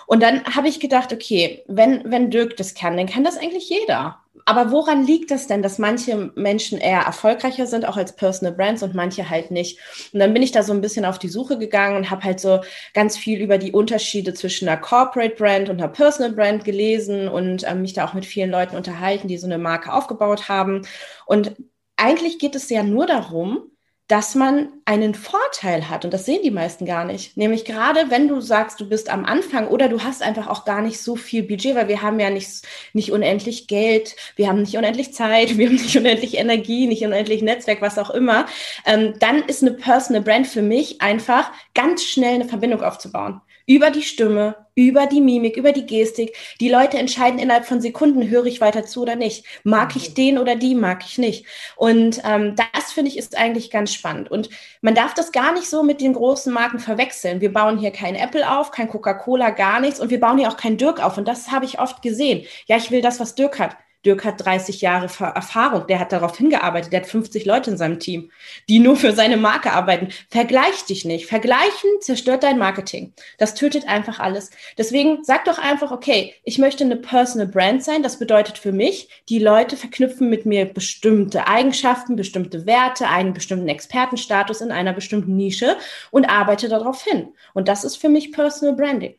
Und dann habe ich gedacht, okay, wenn, wenn Dirk das kann, dann kann das eigentlich jeder. Aber woran liegt das denn, dass manche Menschen eher erfolgreicher sind, auch als Personal Brands und manche halt nicht? Und dann bin ich da so ein bisschen auf die Suche gegangen und habe halt so ganz viel über die Unterschiede zwischen einer Corporate Brand und einer Personal Brand gelesen und äh, mich da auch mit vielen Leuten unterhalten, die so eine Marke aufgebaut haben. Und eigentlich geht es ja nur darum, dass man einen Vorteil hat. Und das sehen die meisten gar nicht. Nämlich gerade, wenn du sagst, du bist am Anfang oder du hast einfach auch gar nicht so viel Budget, weil wir haben ja nicht, nicht unendlich Geld, wir haben nicht unendlich Zeit, (laughs) wir haben nicht unendlich Energie, nicht unendlich Netzwerk, was auch immer. Ähm, dann ist eine Personal Brand für mich einfach ganz schnell eine Verbindung aufzubauen über die Stimme, über die Mimik, über die Gestik. Die Leute entscheiden innerhalb von Sekunden, höre ich weiter zu oder nicht. Mag ich mhm. den oder die, mag ich nicht. Und ähm, das finde ich ist eigentlich ganz spannend. Und man darf das gar nicht so mit den großen Marken verwechseln. Wir bauen hier kein Apple auf, kein Coca-Cola, gar nichts. Und wir bauen hier auch kein Dirk auf. Und das habe ich oft gesehen. Ja, ich will das, was Dirk hat. Dirk hat 30 Jahre Erfahrung, der hat darauf hingearbeitet, der hat 50 Leute in seinem Team, die nur für seine Marke arbeiten. Vergleich dich nicht. Vergleichen zerstört dein Marketing. Das tötet einfach alles. Deswegen sag doch einfach, okay, ich möchte eine Personal Brand sein. Das bedeutet für mich, die Leute verknüpfen mit mir bestimmte Eigenschaften, bestimmte Werte, einen bestimmten Expertenstatus in einer bestimmten Nische und arbeite darauf hin. Und das ist für mich Personal Branding.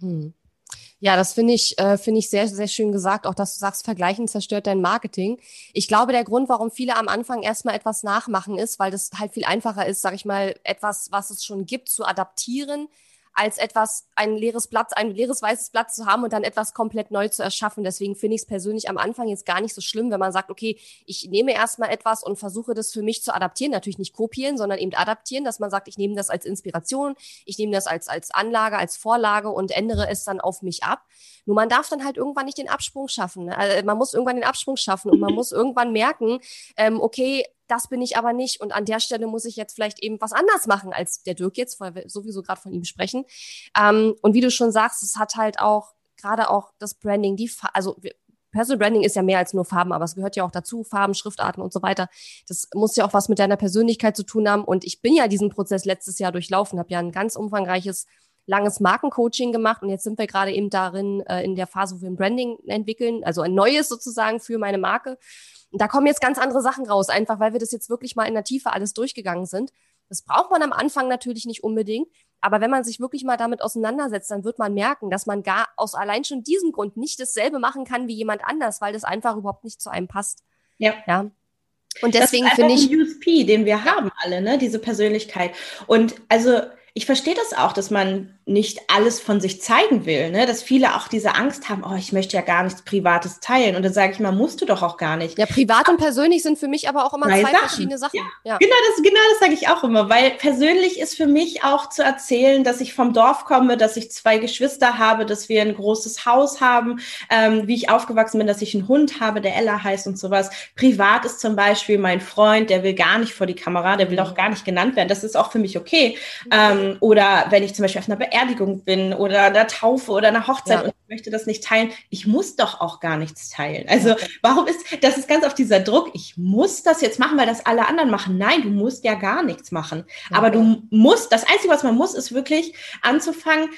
Hm. Ja, das finde ich, äh, finde ich sehr, sehr schön gesagt. Auch, dass du sagst, Vergleichen zerstört dein Marketing. Ich glaube, der Grund, warum viele am Anfang erstmal etwas nachmachen, ist, weil das halt viel einfacher ist, sag ich mal, etwas, was es schon gibt, zu adaptieren, als etwas, ein leeres Blatt, ein leeres weißes Blatt zu haben und dann etwas komplett neu zu erschaffen. Deswegen finde ich es persönlich am Anfang jetzt gar nicht so schlimm, wenn man sagt, okay, ich nehme erstmal etwas und versuche das für mich zu adaptieren. Natürlich nicht kopieren, sondern eben adaptieren, dass man sagt, ich nehme das als Inspiration, ich nehme das als, als Anlage, als Vorlage und ändere es dann auf mich ab. Nur man darf dann halt irgendwann nicht den Absprung schaffen. Ne? Also man muss irgendwann den Absprung schaffen und man muss irgendwann merken, ähm, okay, das bin ich aber nicht und an der Stelle muss ich jetzt vielleicht eben was anders machen als der Dirk jetzt, weil wir sowieso gerade von ihm sprechen. Ähm, und wie du schon sagst, es hat halt auch gerade auch das Branding, die, also Personal Branding ist ja mehr als nur Farben, aber es gehört ja auch dazu, Farben, Schriftarten und so weiter. Das muss ja auch was mit deiner Persönlichkeit zu tun haben. Und ich bin ja diesen Prozess letztes Jahr durchlaufen, habe ja ein ganz umfangreiches, langes Markencoaching gemacht und jetzt sind wir gerade eben darin äh, in der Phase, wo wir ein Branding entwickeln, also ein neues sozusagen für meine Marke. Und da kommen jetzt ganz andere Sachen raus, einfach weil wir das jetzt wirklich mal in der Tiefe alles durchgegangen sind. Das braucht man am Anfang natürlich nicht unbedingt. Aber wenn man sich wirklich mal damit auseinandersetzt, dann wird man merken, dass man gar aus allein schon diesem Grund nicht dasselbe machen kann wie jemand anders, weil das einfach überhaupt nicht zu einem passt. Ja. ja. Und deswegen finde ich. Ein USP, den wir haben alle, ne? Diese Persönlichkeit. Und also ich verstehe das auch, dass man nicht alles von sich zeigen will, ne? dass viele auch diese Angst haben, oh, ich möchte ja gar nichts Privates teilen. Und dann sage ich mal, musst du doch auch gar nicht. Ja, privat und persönlich sind für mich aber auch immer zwei, Sachen. verschiedene Sachen. Ja. ja. Genau, das, genau das sage ich auch immer, weil persönlich ist für mich auch zu erzählen, dass ich vom Dorf komme, dass ich zwei Geschwister habe, dass wir ein großes Haus haben, ähm, wie ich aufgewachsen bin, dass ich einen Hund habe, der Ella heißt und sowas. Privat ist zum Beispiel mein Freund, der will gar nicht vor die Kamera, der will auch gar nicht genannt werden. Das ist auch für mich okay. Ähm, oder wenn ich zum Beispiel auf einer Beerdigung bin oder einer Taufe oder einer Hochzeit ja. und ich möchte das nicht teilen. Ich muss doch auch gar nichts teilen. Also warum ist, das ist ganz oft dieser Druck, ich muss das jetzt machen, weil das alle anderen machen. Nein, du musst ja gar nichts machen. Ja. Aber du musst, das Einzige, was man muss, ist wirklich anzufangen,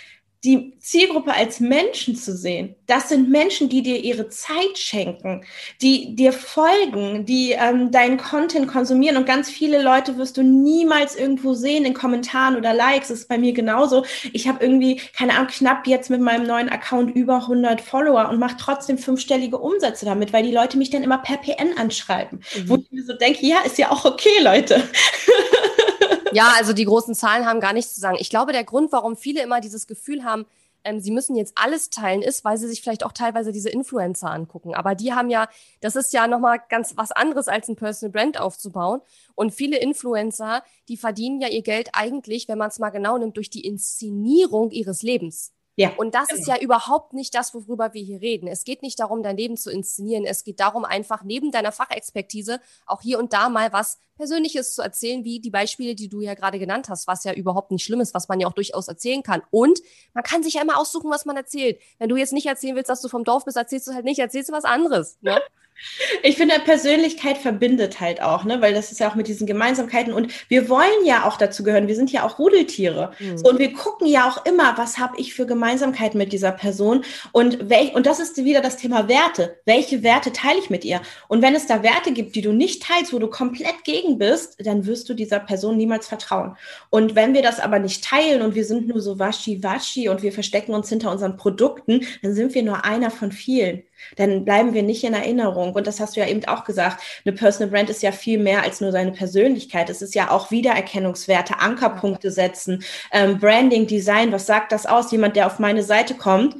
die Zielgruppe als Menschen zu sehen. Das sind Menschen, die dir ihre Zeit schenken, die dir folgen, die ähm, deinen Content konsumieren. Und ganz viele Leute wirst du niemals irgendwo sehen in Kommentaren oder Likes. Das ist bei mir genauso. Ich habe irgendwie, keine Ahnung, knapp jetzt mit meinem neuen Account über 100 Follower und mache trotzdem fünfstellige Umsätze damit, weil die Leute mich dann immer per PN anschreiben. Mhm. Wo ich mir so denke, ja, ist ja auch okay, Leute. (laughs) Ja, also die großen Zahlen haben gar nichts zu sagen. Ich glaube, der Grund, warum viele immer dieses Gefühl haben, ähm, sie müssen jetzt alles teilen, ist, weil sie sich vielleicht auch teilweise diese Influencer angucken. Aber die haben ja, das ist ja nochmal ganz was anderes, als ein Personal Brand aufzubauen. Und viele Influencer, die verdienen ja ihr Geld eigentlich, wenn man es mal genau nimmt, durch die Inszenierung ihres Lebens. Ja, und das genau. ist ja überhaupt nicht das, worüber wir hier reden. Es geht nicht darum, dein Leben zu inszenieren. Es geht darum, einfach neben deiner Fachexpertise auch hier und da mal was Persönliches zu erzählen, wie die Beispiele, die du ja gerade genannt hast, was ja überhaupt nicht schlimm ist, was man ja auch durchaus erzählen kann. Und man kann sich ja immer aussuchen, was man erzählt. Wenn du jetzt nicht erzählen willst, dass du vom Dorf bist, erzählst du halt nicht, erzählst du was anderes. Ne? (laughs) Ich finde, Persönlichkeit verbindet halt auch, ne? weil das ist ja auch mit diesen Gemeinsamkeiten und wir wollen ja auch dazu gehören. Wir sind ja auch Rudeltiere. Mhm. So, und wir gucken ja auch immer, was habe ich für Gemeinsamkeiten mit dieser Person und welch, und das ist wieder das Thema Werte. Welche Werte teile ich mit ihr? Und wenn es da Werte gibt, die du nicht teilst, wo du komplett gegen bist, dann wirst du dieser Person niemals vertrauen. Und wenn wir das aber nicht teilen und wir sind nur so waschi-waschi und wir verstecken uns hinter unseren Produkten, dann sind wir nur einer von vielen dann bleiben wir nicht in Erinnerung. Und das hast du ja eben auch gesagt. Eine Personal Brand ist ja viel mehr als nur seine Persönlichkeit. Es ist ja auch Wiedererkennungswerte, Ankerpunkte setzen, ähm, Branding, Design. Was sagt das aus? Jemand, der auf meine Seite kommt,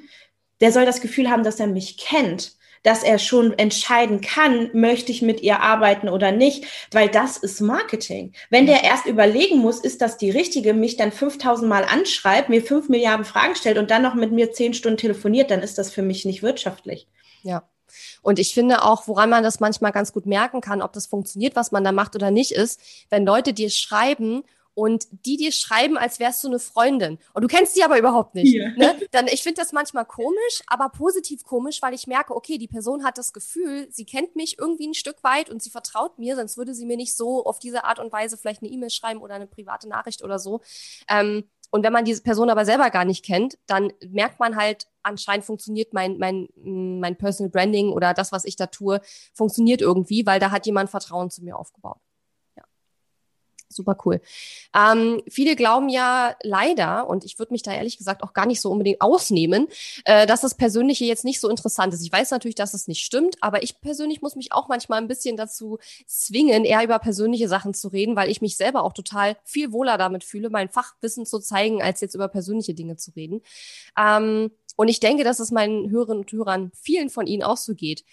der soll das Gefühl haben, dass er mich kennt dass er schon entscheiden kann, möchte ich mit ihr arbeiten oder nicht, weil das ist Marketing. Wenn der erst überlegen muss, ist das die richtige, mich dann 5000 Mal anschreibt, mir 5 Milliarden Fragen stellt und dann noch mit mir 10 Stunden telefoniert, dann ist das für mich nicht wirtschaftlich. Ja. Und ich finde auch, woran man das manchmal ganz gut merken kann, ob das funktioniert, was man da macht oder nicht, ist, wenn Leute dir schreiben und die dir schreiben, als wärst du eine Freundin und du kennst die aber überhaupt nicht. Ja. Ne? Dann ich finde das manchmal komisch, aber positiv komisch, weil ich merke, okay, die Person hat das Gefühl, sie kennt mich irgendwie ein Stück weit und sie vertraut mir, sonst würde sie mir nicht so auf diese Art und Weise vielleicht eine E-Mail schreiben oder eine private Nachricht oder so. Ähm, und wenn man diese Person aber selber gar nicht kennt, dann merkt man halt, anscheinend funktioniert mein, mein, mein Personal Branding oder das, was ich da tue, funktioniert irgendwie, weil da hat jemand Vertrauen zu mir aufgebaut super cool. Ähm, viele glauben ja leider, und ich würde mich da ehrlich gesagt auch gar nicht so unbedingt ausnehmen, äh, dass das Persönliche jetzt nicht so interessant ist. Ich weiß natürlich, dass es nicht stimmt, aber ich persönlich muss mich auch manchmal ein bisschen dazu zwingen, eher über persönliche Sachen zu reden, weil ich mich selber auch total viel wohler damit fühle, mein Fachwissen zu zeigen, als jetzt über persönliche Dinge zu reden. Ähm, und ich denke, dass es meinen Hörerinnen und Hörern, vielen von Ihnen auch so geht.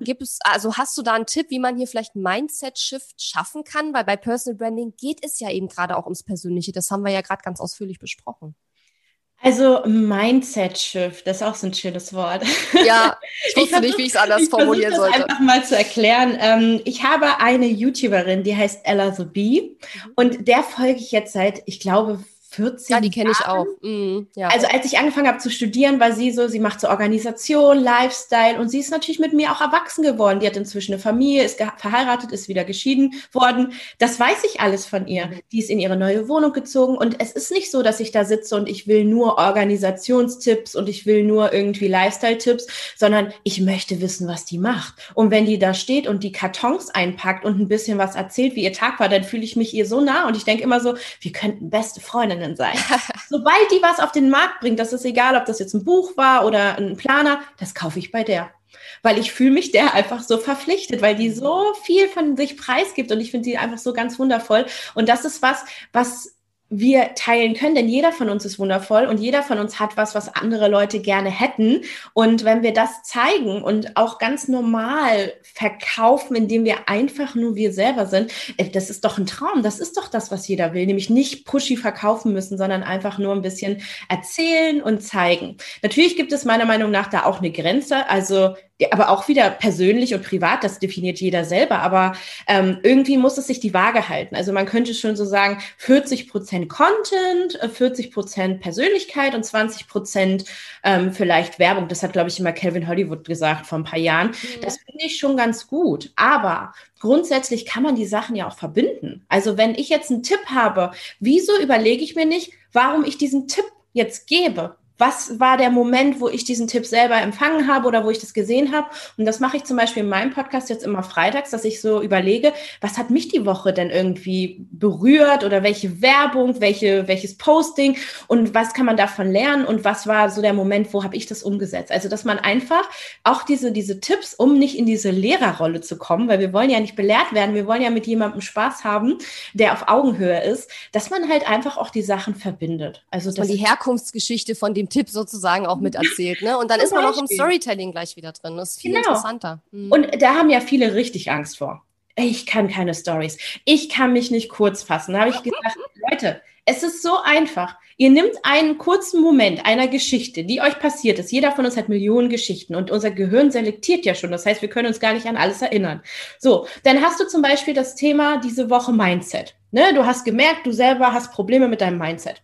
Gibt es, also hast du da einen Tipp, wie man hier vielleicht Mindset-Shift schaffen kann? Weil bei Personal Branding geht es ja eben gerade auch ums Persönliche. Das haben wir ja gerade ganz ausführlich besprochen. Also Mindset-Shift, das ist auch so ein schönes Wort. Ja, (laughs) ich wusste ich nicht, wie ich es anders ich formulieren sollte. Das einfach mal zu erklären. Ähm, ich habe eine YouTuberin, die heißt Ella the Bee mhm. und der folge ich jetzt seit, ich glaube, 14 Ja, die kenne ich auch. Mhm, ja. Also als ich angefangen habe zu studieren, war sie so, sie macht so Organisation, Lifestyle und sie ist natürlich mit mir auch erwachsen geworden. Die hat inzwischen eine Familie, ist verheiratet, ist wieder geschieden worden. Das weiß ich alles von ihr. Mhm. Die ist in ihre neue Wohnung gezogen und es ist nicht so, dass ich da sitze und ich will nur Organisationstipps und ich will nur irgendwie Lifestyle-Tipps, sondern ich möchte wissen, was die macht. Und wenn die da steht und die Kartons einpackt und ein bisschen was erzählt, wie ihr Tag war, dann fühle ich mich ihr so nah und ich denke immer so, wir könnten beste Freundinnen Freundinnen sein. (laughs) Sobald die was auf den Markt bringt, das ist egal, ob das jetzt ein Buch war oder ein Planer, das kaufe ich bei der. Weil ich fühle mich der einfach so verpflichtet, weil die so viel von sich preisgibt und ich finde die einfach so ganz wundervoll. Und das ist was, was wir teilen können, denn jeder von uns ist wundervoll und jeder von uns hat was, was andere Leute gerne hätten. Und wenn wir das zeigen und auch ganz normal verkaufen, indem wir einfach nur wir selber sind, äh, das ist doch ein Traum. Das ist doch das, was jeder will, nämlich nicht pushy verkaufen müssen, sondern einfach nur ein bisschen erzählen und zeigen. Natürlich gibt es meiner Meinung nach da auch eine Grenze. Also aber auch wieder persönlich und privat, das definiert jeder selber, aber ähm, irgendwie muss es sich die Waage halten. Also man könnte schon so sagen, 40 Prozent Content, 40 äh, Prozent Persönlichkeit und 20 Prozent ähm, vielleicht Werbung. Das hat, glaube ich, immer Calvin Hollywood gesagt vor ein paar Jahren. Mhm. Das finde ich schon ganz gut, aber grundsätzlich kann man die Sachen ja auch verbinden. Also wenn ich jetzt einen Tipp habe, wieso überlege ich mir nicht, warum ich diesen Tipp jetzt gebe? Was war der Moment, wo ich diesen Tipp selber empfangen habe oder wo ich das gesehen habe. Und das mache ich zum Beispiel in meinem Podcast jetzt immer freitags, dass ich so überlege, was hat mich die Woche denn irgendwie berührt oder welche Werbung, welche, welches Posting und was kann man davon lernen und was war so der Moment, wo habe ich das umgesetzt. Also, dass man einfach auch diese, diese Tipps, um nicht in diese Lehrerrolle zu kommen, weil wir wollen ja nicht belehrt werden, wir wollen ja mit jemandem Spaß haben, der auf Augenhöhe ist, dass man halt einfach auch die Sachen verbindet. Also, dass man die Herkunftsgeschichte von dem den Tipp sozusagen auch mit erzählt. Ne? Und dann ist man auch im Storytelling gleich wieder drin. Das ist viel genau. interessanter. Mhm. Und da haben ja viele richtig Angst vor. Ich kann keine Stories. Ich kann mich nicht kurz fassen. Da habe ich gesagt, (laughs) Leute, es ist so einfach. Ihr nimmt einen kurzen Moment einer Geschichte, die euch passiert ist. Jeder von uns hat Millionen Geschichten und unser Gehirn selektiert ja schon. Das heißt, wir können uns gar nicht an alles erinnern. So, dann hast du zum Beispiel das Thema diese Woche Mindset. Ne? Du hast gemerkt, du selber hast Probleme mit deinem Mindset.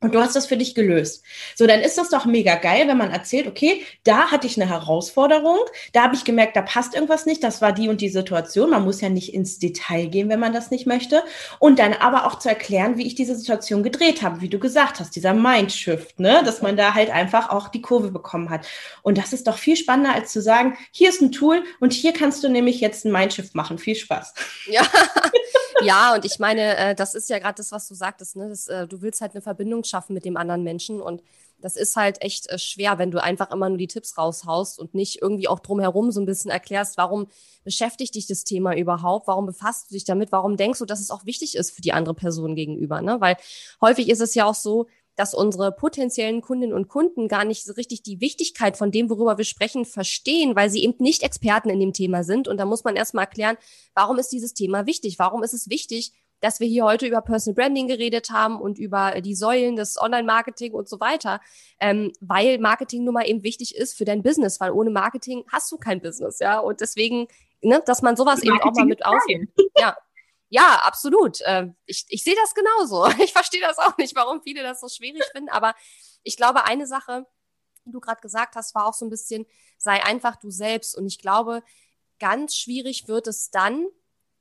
Und du hast das für dich gelöst. So, dann ist das doch mega geil, wenn man erzählt, okay, da hatte ich eine Herausforderung, da habe ich gemerkt, da passt irgendwas nicht, das war die und die Situation. Man muss ja nicht ins Detail gehen, wenn man das nicht möchte. Und dann aber auch zu erklären, wie ich diese Situation gedreht habe, wie du gesagt hast, dieser Mindshift, ne, dass man da halt einfach auch die Kurve bekommen hat. Und das ist doch viel spannender, als zu sagen, hier ist ein Tool und hier kannst du nämlich jetzt ein Mindshift machen. Viel Spaß. Ja, (laughs) ja und ich meine, äh, das ist ja gerade das, was du sagtest, ne, das, äh, du willst halt eine Verbindung schaffen mit dem anderen Menschen. Und das ist halt echt äh, schwer, wenn du einfach immer nur die Tipps raushaust und nicht irgendwie auch drumherum so ein bisschen erklärst, warum beschäftigt dich das Thema überhaupt? Warum befasst du dich damit? Warum denkst du, dass es auch wichtig ist für die andere Person gegenüber? Ne? Weil häufig ist es ja auch so, dass unsere potenziellen Kundinnen und Kunden gar nicht so richtig die Wichtigkeit von dem, worüber wir sprechen, verstehen, weil sie eben nicht Experten in dem Thema sind. Und da muss man erstmal erklären, warum ist dieses Thema wichtig? Warum ist es wichtig, dass wir hier heute über Personal Branding geredet haben und über die Säulen des Online-Marketing und so weiter, ähm, weil Marketing nun mal eben wichtig ist für dein Business, weil ohne Marketing hast du kein Business, ja. Und deswegen, ne, dass man sowas eben auch mal mit ausnimmt. Ja. Ja, absolut. Äh, ich, ich sehe das genauso. (laughs) Ich verstehe das auch nicht, warum viele das so schwierig finden. Aber ich glaube, eine Sache, die du gerade gesagt hast, war auch so ein bisschen, sei einfach du selbst. Und ich glaube, ganz schwierig wird es dann,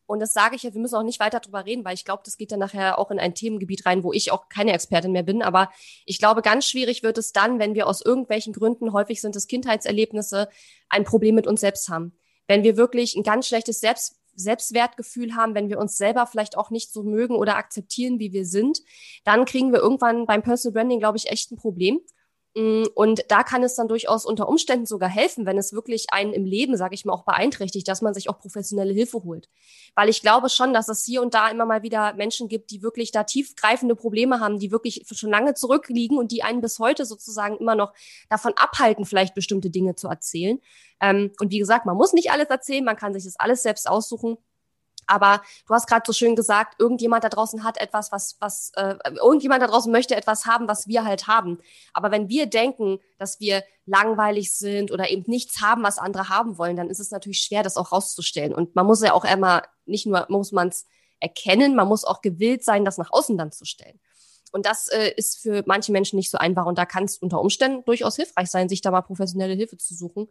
und das sage ich ja, wir müssen auch nicht weiter drüber reden, weil ich glaube, das geht dann nachher auch in ein Themengebiet rein, wo ich auch keine Expertin mehr bin. Aber ich glaube, ganz schwierig wird es dann, wenn wir aus irgendwelchen Gründen, häufig sind es Kindheitserlebnisse, ein Problem mit uns selbst haben. Wenn wir wirklich ein ganz schlechtes Selbst Selbstwertgefühl haben, wenn wir uns selber vielleicht auch nicht so mögen oder akzeptieren, wie wir sind, dann kriegen wir irgendwann beim Personal Branding, glaube ich, echt ein Problem. Mm, und da kann es dann durchaus unter Umständen sogar helfen, wenn es wirklich einen im Leben, sage ich mal, auch beeinträchtigt, dass man sich auch professionelle Hilfe holt. Weil ich glaube schon, dass es hier und da immer mal wieder Menschen gibt, die wirklich da tiefgreifende Probleme haben, die wirklich schon lange zurückliegen und die einen bis heute sozusagen immer noch davon abhalten, vielleicht bestimmte Dinge zu erzählen. Ähm, und wie gesagt, man muss nicht alles erzählen, man kann sich das alles selbst aussuchen. Aber du hast gerade so schön gesagt, irgendjemand da draußen hat etwas, was, was, äh, irgendjemand da draußen möchte etwas haben, was wir halt haben. Aber wenn wir denken, dass wir langweilig sind oder eben nichts haben, was andere haben wollen, dann ist es natürlich schwer, das auch rauszustellen. Und man muss ja auch immer, nicht nur muss man es erkennen, man muss auch gewillt sein, das nach außen dann zu stellen. Und das äh, ist für manche Menschen nicht so einfach. Und da kann es unter Umständen durchaus hilfreich sein, sich da mal professionelle Hilfe zu suchen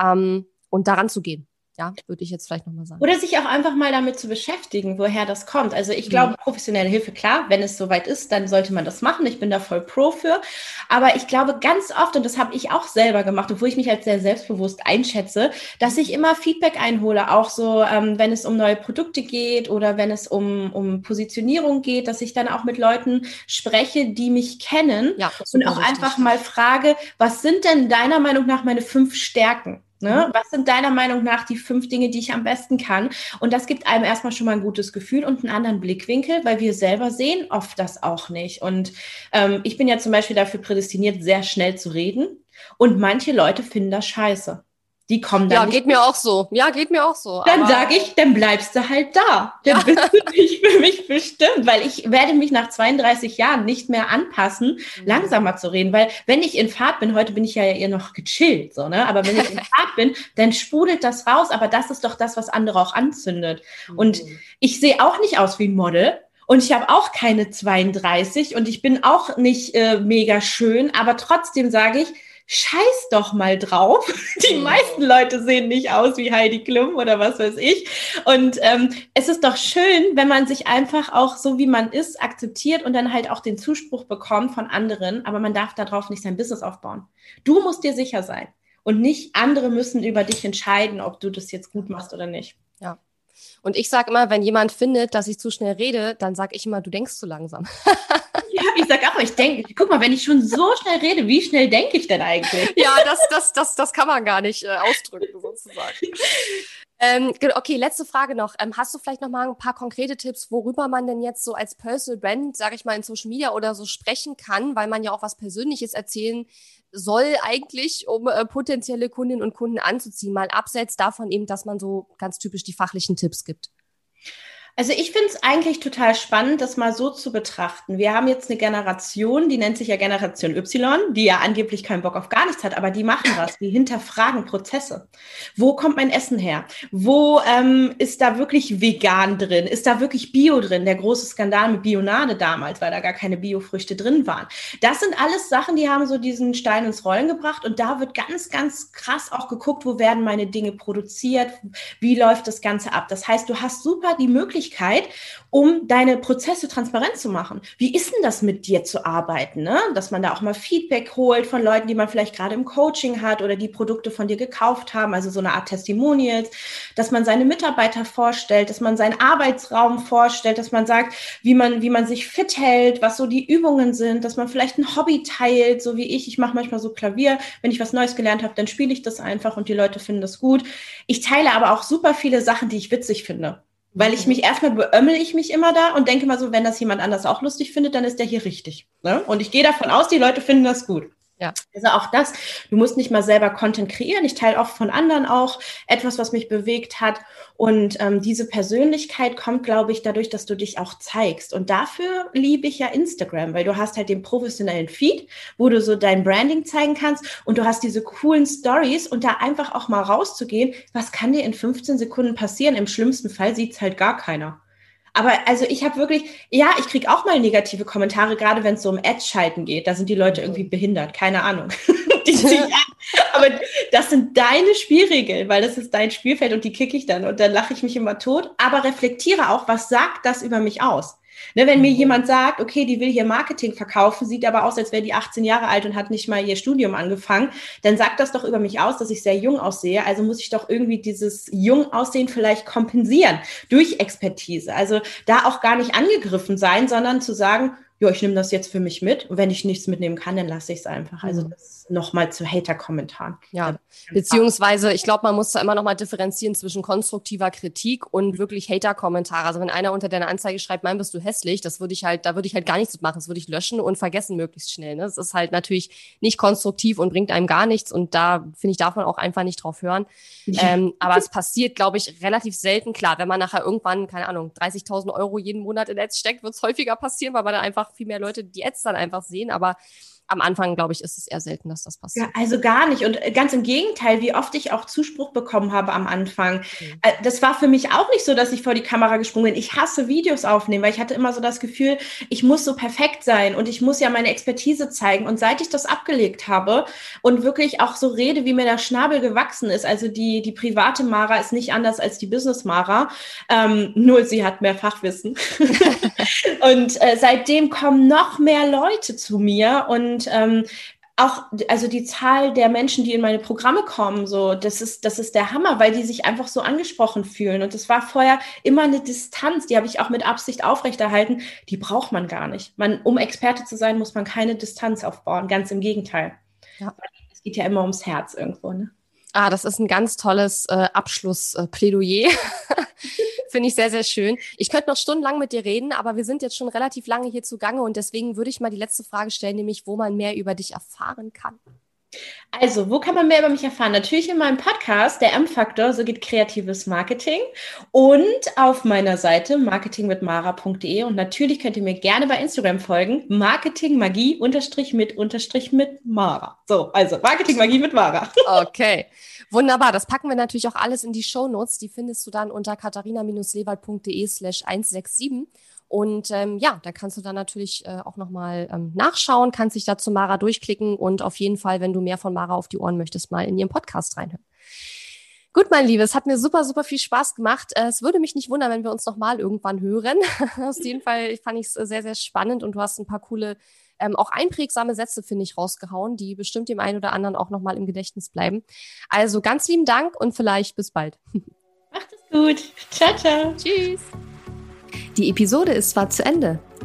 ähm, und daran zu gehen. Ja, würde ich jetzt vielleicht nochmal sagen. Oder sich auch einfach mal damit zu beschäftigen, woher das kommt. Also ich glaube, professionelle Hilfe, klar, wenn es soweit ist, dann sollte man das machen. Ich bin da voll pro für. Aber ich glaube ganz oft, und das habe ich auch selber gemacht, obwohl ich mich als sehr selbstbewusst einschätze, dass ich immer Feedback einhole, auch so, ähm, wenn es um neue Produkte geht oder wenn es um, um Positionierung geht, dass ich dann auch mit Leuten spreche, die mich kennen ja, und auch richtig. einfach mal frage, was sind denn deiner Meinung nach meine fünf Stärken? Ne? Mhm. Was sind deiner Meinung nach die fünf Dinge, die ich am besten kann? Und das gibt einem erstmal schon mal ein gutes Gefühl und einen anderen Blickwinkel, weil wir selber sehen oft das auch nicht. Und ähm, ich bin ja zum Beispiel dafür prädestiniert, sehr schnell zu reden. Und manche Leute finden das scheiße. Die kommen dann. Ja, geht mir auch so. Ja, geht mir auch so. Dann sage ich, dann bleibst du halt da. Dann ja. bist du nicht für mich bestimmt, weil ich werde mich nach 32 Jahren nicht mehr anpassen, mhm. langsamer zu reden, weil wenn ich in Fahrt bin, heute bin ich ja eher noch gechillt, so, ne? Aber wenn ich in (laughs) Fahrt bin, dann sprudelt das raus, aber das ist doch das, was andere auch anzündet. Mhm. Und ich sehe auch nicht aus wie ein Model, und ich habe auch keine 32 und ich bin auch nicht äh, mega schön, aber trotzdem sage ich, scheiß doch mal drauf. (laughs) Die meisten Leute sehen nicht aus wie Heidi Klum oder was weiß ich. Und ähm, es ist doch schön, wenn man sich einfach auch so wie man ist akzeptiert und dann halt auch den Zuspruch bekommt von anderen. Aber man darf darauf nicht sein Business aufbauen. Du musst dir sicher sein. Und nicht andere müssen über dich entscheiden, ob du das jetzt gut machst oder nicht. Ja. Und ich sage immer, wenn jemand findet, dass ich zu schnell rede, dann sage ich immer, du denkst zu langsam. (laughs) ja, ich sage auch, ich denke, guck mal, wenn ich schon so schnell rede, wie schnell denke ich denn eigentlich? ja, das, das, das, das kann man gar nicht äh, ausdrücken, sozusagen. (laughs) Ähm, okay, letzte Frage noch. Ähm, hast du vielleicht noch mal ein paar konkrete Tipps, worüber man denn jetzt so als Personal Brand, sage ich mal, in Social Media oder so sprechen kann, weil man ja auch was Persönliches erzählen soll eigentlich, um äh, potenzielle Kundinnen und Kunden anzuziehen, mal abseits davon eben, dass man so ganz typisch die fachlichen Tipps gibt? Also ich finde es eigentlich total spannend, das mal so zu betrachten. Wir haben jetzt eine Generation, die nennt sich ja Generation Y, die ja angeblich keinen Bock auf gar nichts hat, aber die machen was, die hinterfragen Prozesse. Wo kommt mein Essen her? Wo ähm, ist da wirklich vegan drin? Ist da wirklich Bio drin? Der große Skandal mit Bionade damals, weil da gar keine Biofrüchte drin waren. Das sind alles Sachen, die haben so diesen Stein ins Rollen gebracht und da wird ganz, ganz krass auch geguckt, wo werden meine Dinge produziert? Wie läuft das Ganze ab? Das heißt, du hast super die Möglichkeit, Möglichkeit, um deine Prozesse transparent zu machen. Wie ist denn das mit dir zu arbeiten? Ne? Dass man da auch mal Feedback holt von Leuten, die man vielleicht gerade im Coaching hat oder die Produkte von dir gekauft haben, also so eine Art Testimonials, dass man seine Mitarbeiter vorstellt, dass man seinen Arbeitsraum vorstellt, dass man sagt, wie man, wie man sich fit hält, was so die Übungen sind, dass man vielleicht ein Hobby teilt, so wie ich. Ich mache manchmal so Klavier. Wenn ich was Neues gelernt habe, dann spiele ich das einfach und die Leute finden das gut. Ich teile aber auch super viele Sachen, die ich witzig finde. Weil ich mich erstmal beömmel ich mich immer da und denke mal so, wenn das jemand anders auch lustig findet, dann ist der hier richtig. Ne? Und ich gehe davon aus, die Leute finden das gut. Ja. Also auch das, du musst nicht mal selber Content kreieren. Ich teile auch von anderen auch etwas, was mich bewegt hat. Und ähm, diese Persönlichkeit kommt, glaube ich, dadurch, dass du dich auch zeigst. Und dafür liebe ich ja Instagram, weil du hast halt den professionellen Feed, wo du so dein Branding zeigen kannst und du hast diese coolen Stories und da einfach auch mal rauszugehen. Was kann dir in 15 Sekunden passieren? Im schlimmsten Fall sieht's halt gar keiner. Aber also ich habe wirklich, ja, ich kriege auch mal negative Kommentare, gerade wenn es so um Ads-Schalten geht. Da sind die Leute irgendwie behindert, keine Ahnung. (laughs) (laughs) Aber das sind deine Spielregeln, weil das ist dein Spielfeld und die kicke ich dann und dann lache ich mich immer tot. Aber reflektiere auch, was sagt das über mich aus? Ne, wenn mir mhm. jemand sagt, okay, die will hier Marketing verkaufen, sieht aber aus, als wäre die 18 Jahre alt und hat nicht mal ihr Studium angefangen, dann sagt das doch über mich aus, dass ich sehr jung aussehe. Also muss ich doch irgendwie dieses jung Aussehen vielleicht kompensieren durch Expertise. Also da auch gar nicht angegriffen sein, sondern zu sagen, ja, ich nehme das jetzt für mich mit und wenn ich nichts mitnehmen kann, dann lasse ich es einfach. Also mhm. Nochmal zu Hater-Kommentaren. Ja, beziehungsweise ich glaube, man muss da immer nochmal differenzieren zwischen konstruktiver Kritik und wirklich Hater-Kommentare. Also wenn einer unter deiner Anzeige schreibt, mein bist du hässlich, das würde ich halt, da würde ich halt gar nichts machen. Das würde ich löschen und vergessen möglichst schnell. Ne? Das ist halt natürlich nicht konstruktiv und bringt einem gar nichts und da finde ich, darf man auch einfach nicht drauf hören. Ja. Ähm, aber es passiert, glaube ich, relativ selten. Klar, wenn man nachher irgendwann, keine Ahnung, 30.000 Euro jeden Monat in Ads steckt, wird es häufiger passieren, weil man da einfach viel mehr Leute die Ads dann einfach sehen. Aber am Anfang, glaube ich, ist es eher selten, dass das passiert. Ja, also gar nicht. Und äh, ganz im Gegenteil, wie oft ich auch Zuspruch bekommen habe am Anfang. Mhm. Äh, das war für mich auch nicht so, dass ich vor die Kamera gesprungen bin. Ich hasse Videos aufnehmen, weil ich hatte immer so das Gefühl, ich muss so perfekt sein und ich muss ja meine Expertise zeigen. Und seit ich das abgelegt habe und wirklich auch so rede, wie mir der Schnabel gewachsen ist, also die, die private Mara ist nicht anders als die Business Mara, ähm, nur sie hat mehr Fachwissen. (laughs) (laughs) und äh, seitdem kommen noch mehr Leute zu mir und und ähm, auch, also die Zahl der Menschen, die in meine Programme kommen, so, das ist, das ist der Hammer, weil die sich einfach so angesprochen fühlen. Und das war vorher immer eine Distanz, die habe ich auch mit Absicht aufrechterhalten. Die braucht man gar nicht. Man, um Experte zu sein, muss man keine Distanz aufbauen. Ganz im Gegenteil. Ja. Es geht ja immer ums Herz irgendwo, ne? Ah, das ist ein ganz tolles äh, Abschlussplädoyer. (laughs) Finde ich sehr, sehr schön. Ich könnte noch stundenlang mit dir reden, aber wir sind jetzt schon relativ lange hier zugange und deswegen würde ich mal die letzte Frage stellen, nämlich wo man mehr über dich erfahren kann. Also, wo kann man mehr über mich erfahren? Natürlich in meinem Podcast, der M-Faktor, so geht kreatives Marketing und auf meiner Seite marketingmitmara.de und natürlich könnt ihr mir gerne bei Instagram folgen, Marketingmagie unterstrich mit unterstrich mit Mara. So, also Marketingmagie mit Mara. Okay. Wunderbar, das packen wir natürlich auch alles in die Show Notes. Die findest du dann unter katharina-lewald.de slash 167. Und ähm, ja, da kannst du dann natürlich äh, auch nochmal ähm, nachschauen, kannst dich da zu Mara durchklicken und auf jeden Fall, wenn du mehr von Mara auf die Ohren möchtest, mal in ihren Podcast reinhören. Gut, mein Liebes, hat mir super, super viel Spaß gemacht. Äh, es würde mich nicht wundern, wenn wir uns nochmal irgendwann hören. (laughs) Aus jeden Fall fand ich es sehr, sehr spannend und du hast ein paar coole, ähm, auch einprägsame Sätze, finde ich, rausgehauen, die bestimmt dem einen oder anderen auch nochmal im Gedächtnis bleiben. Also ganz lieben Dank und vielleicht bis bald. (laughs) Macht es gut. Ciao, ciao. Tschüss. Die Episode ist zwar zu Ende,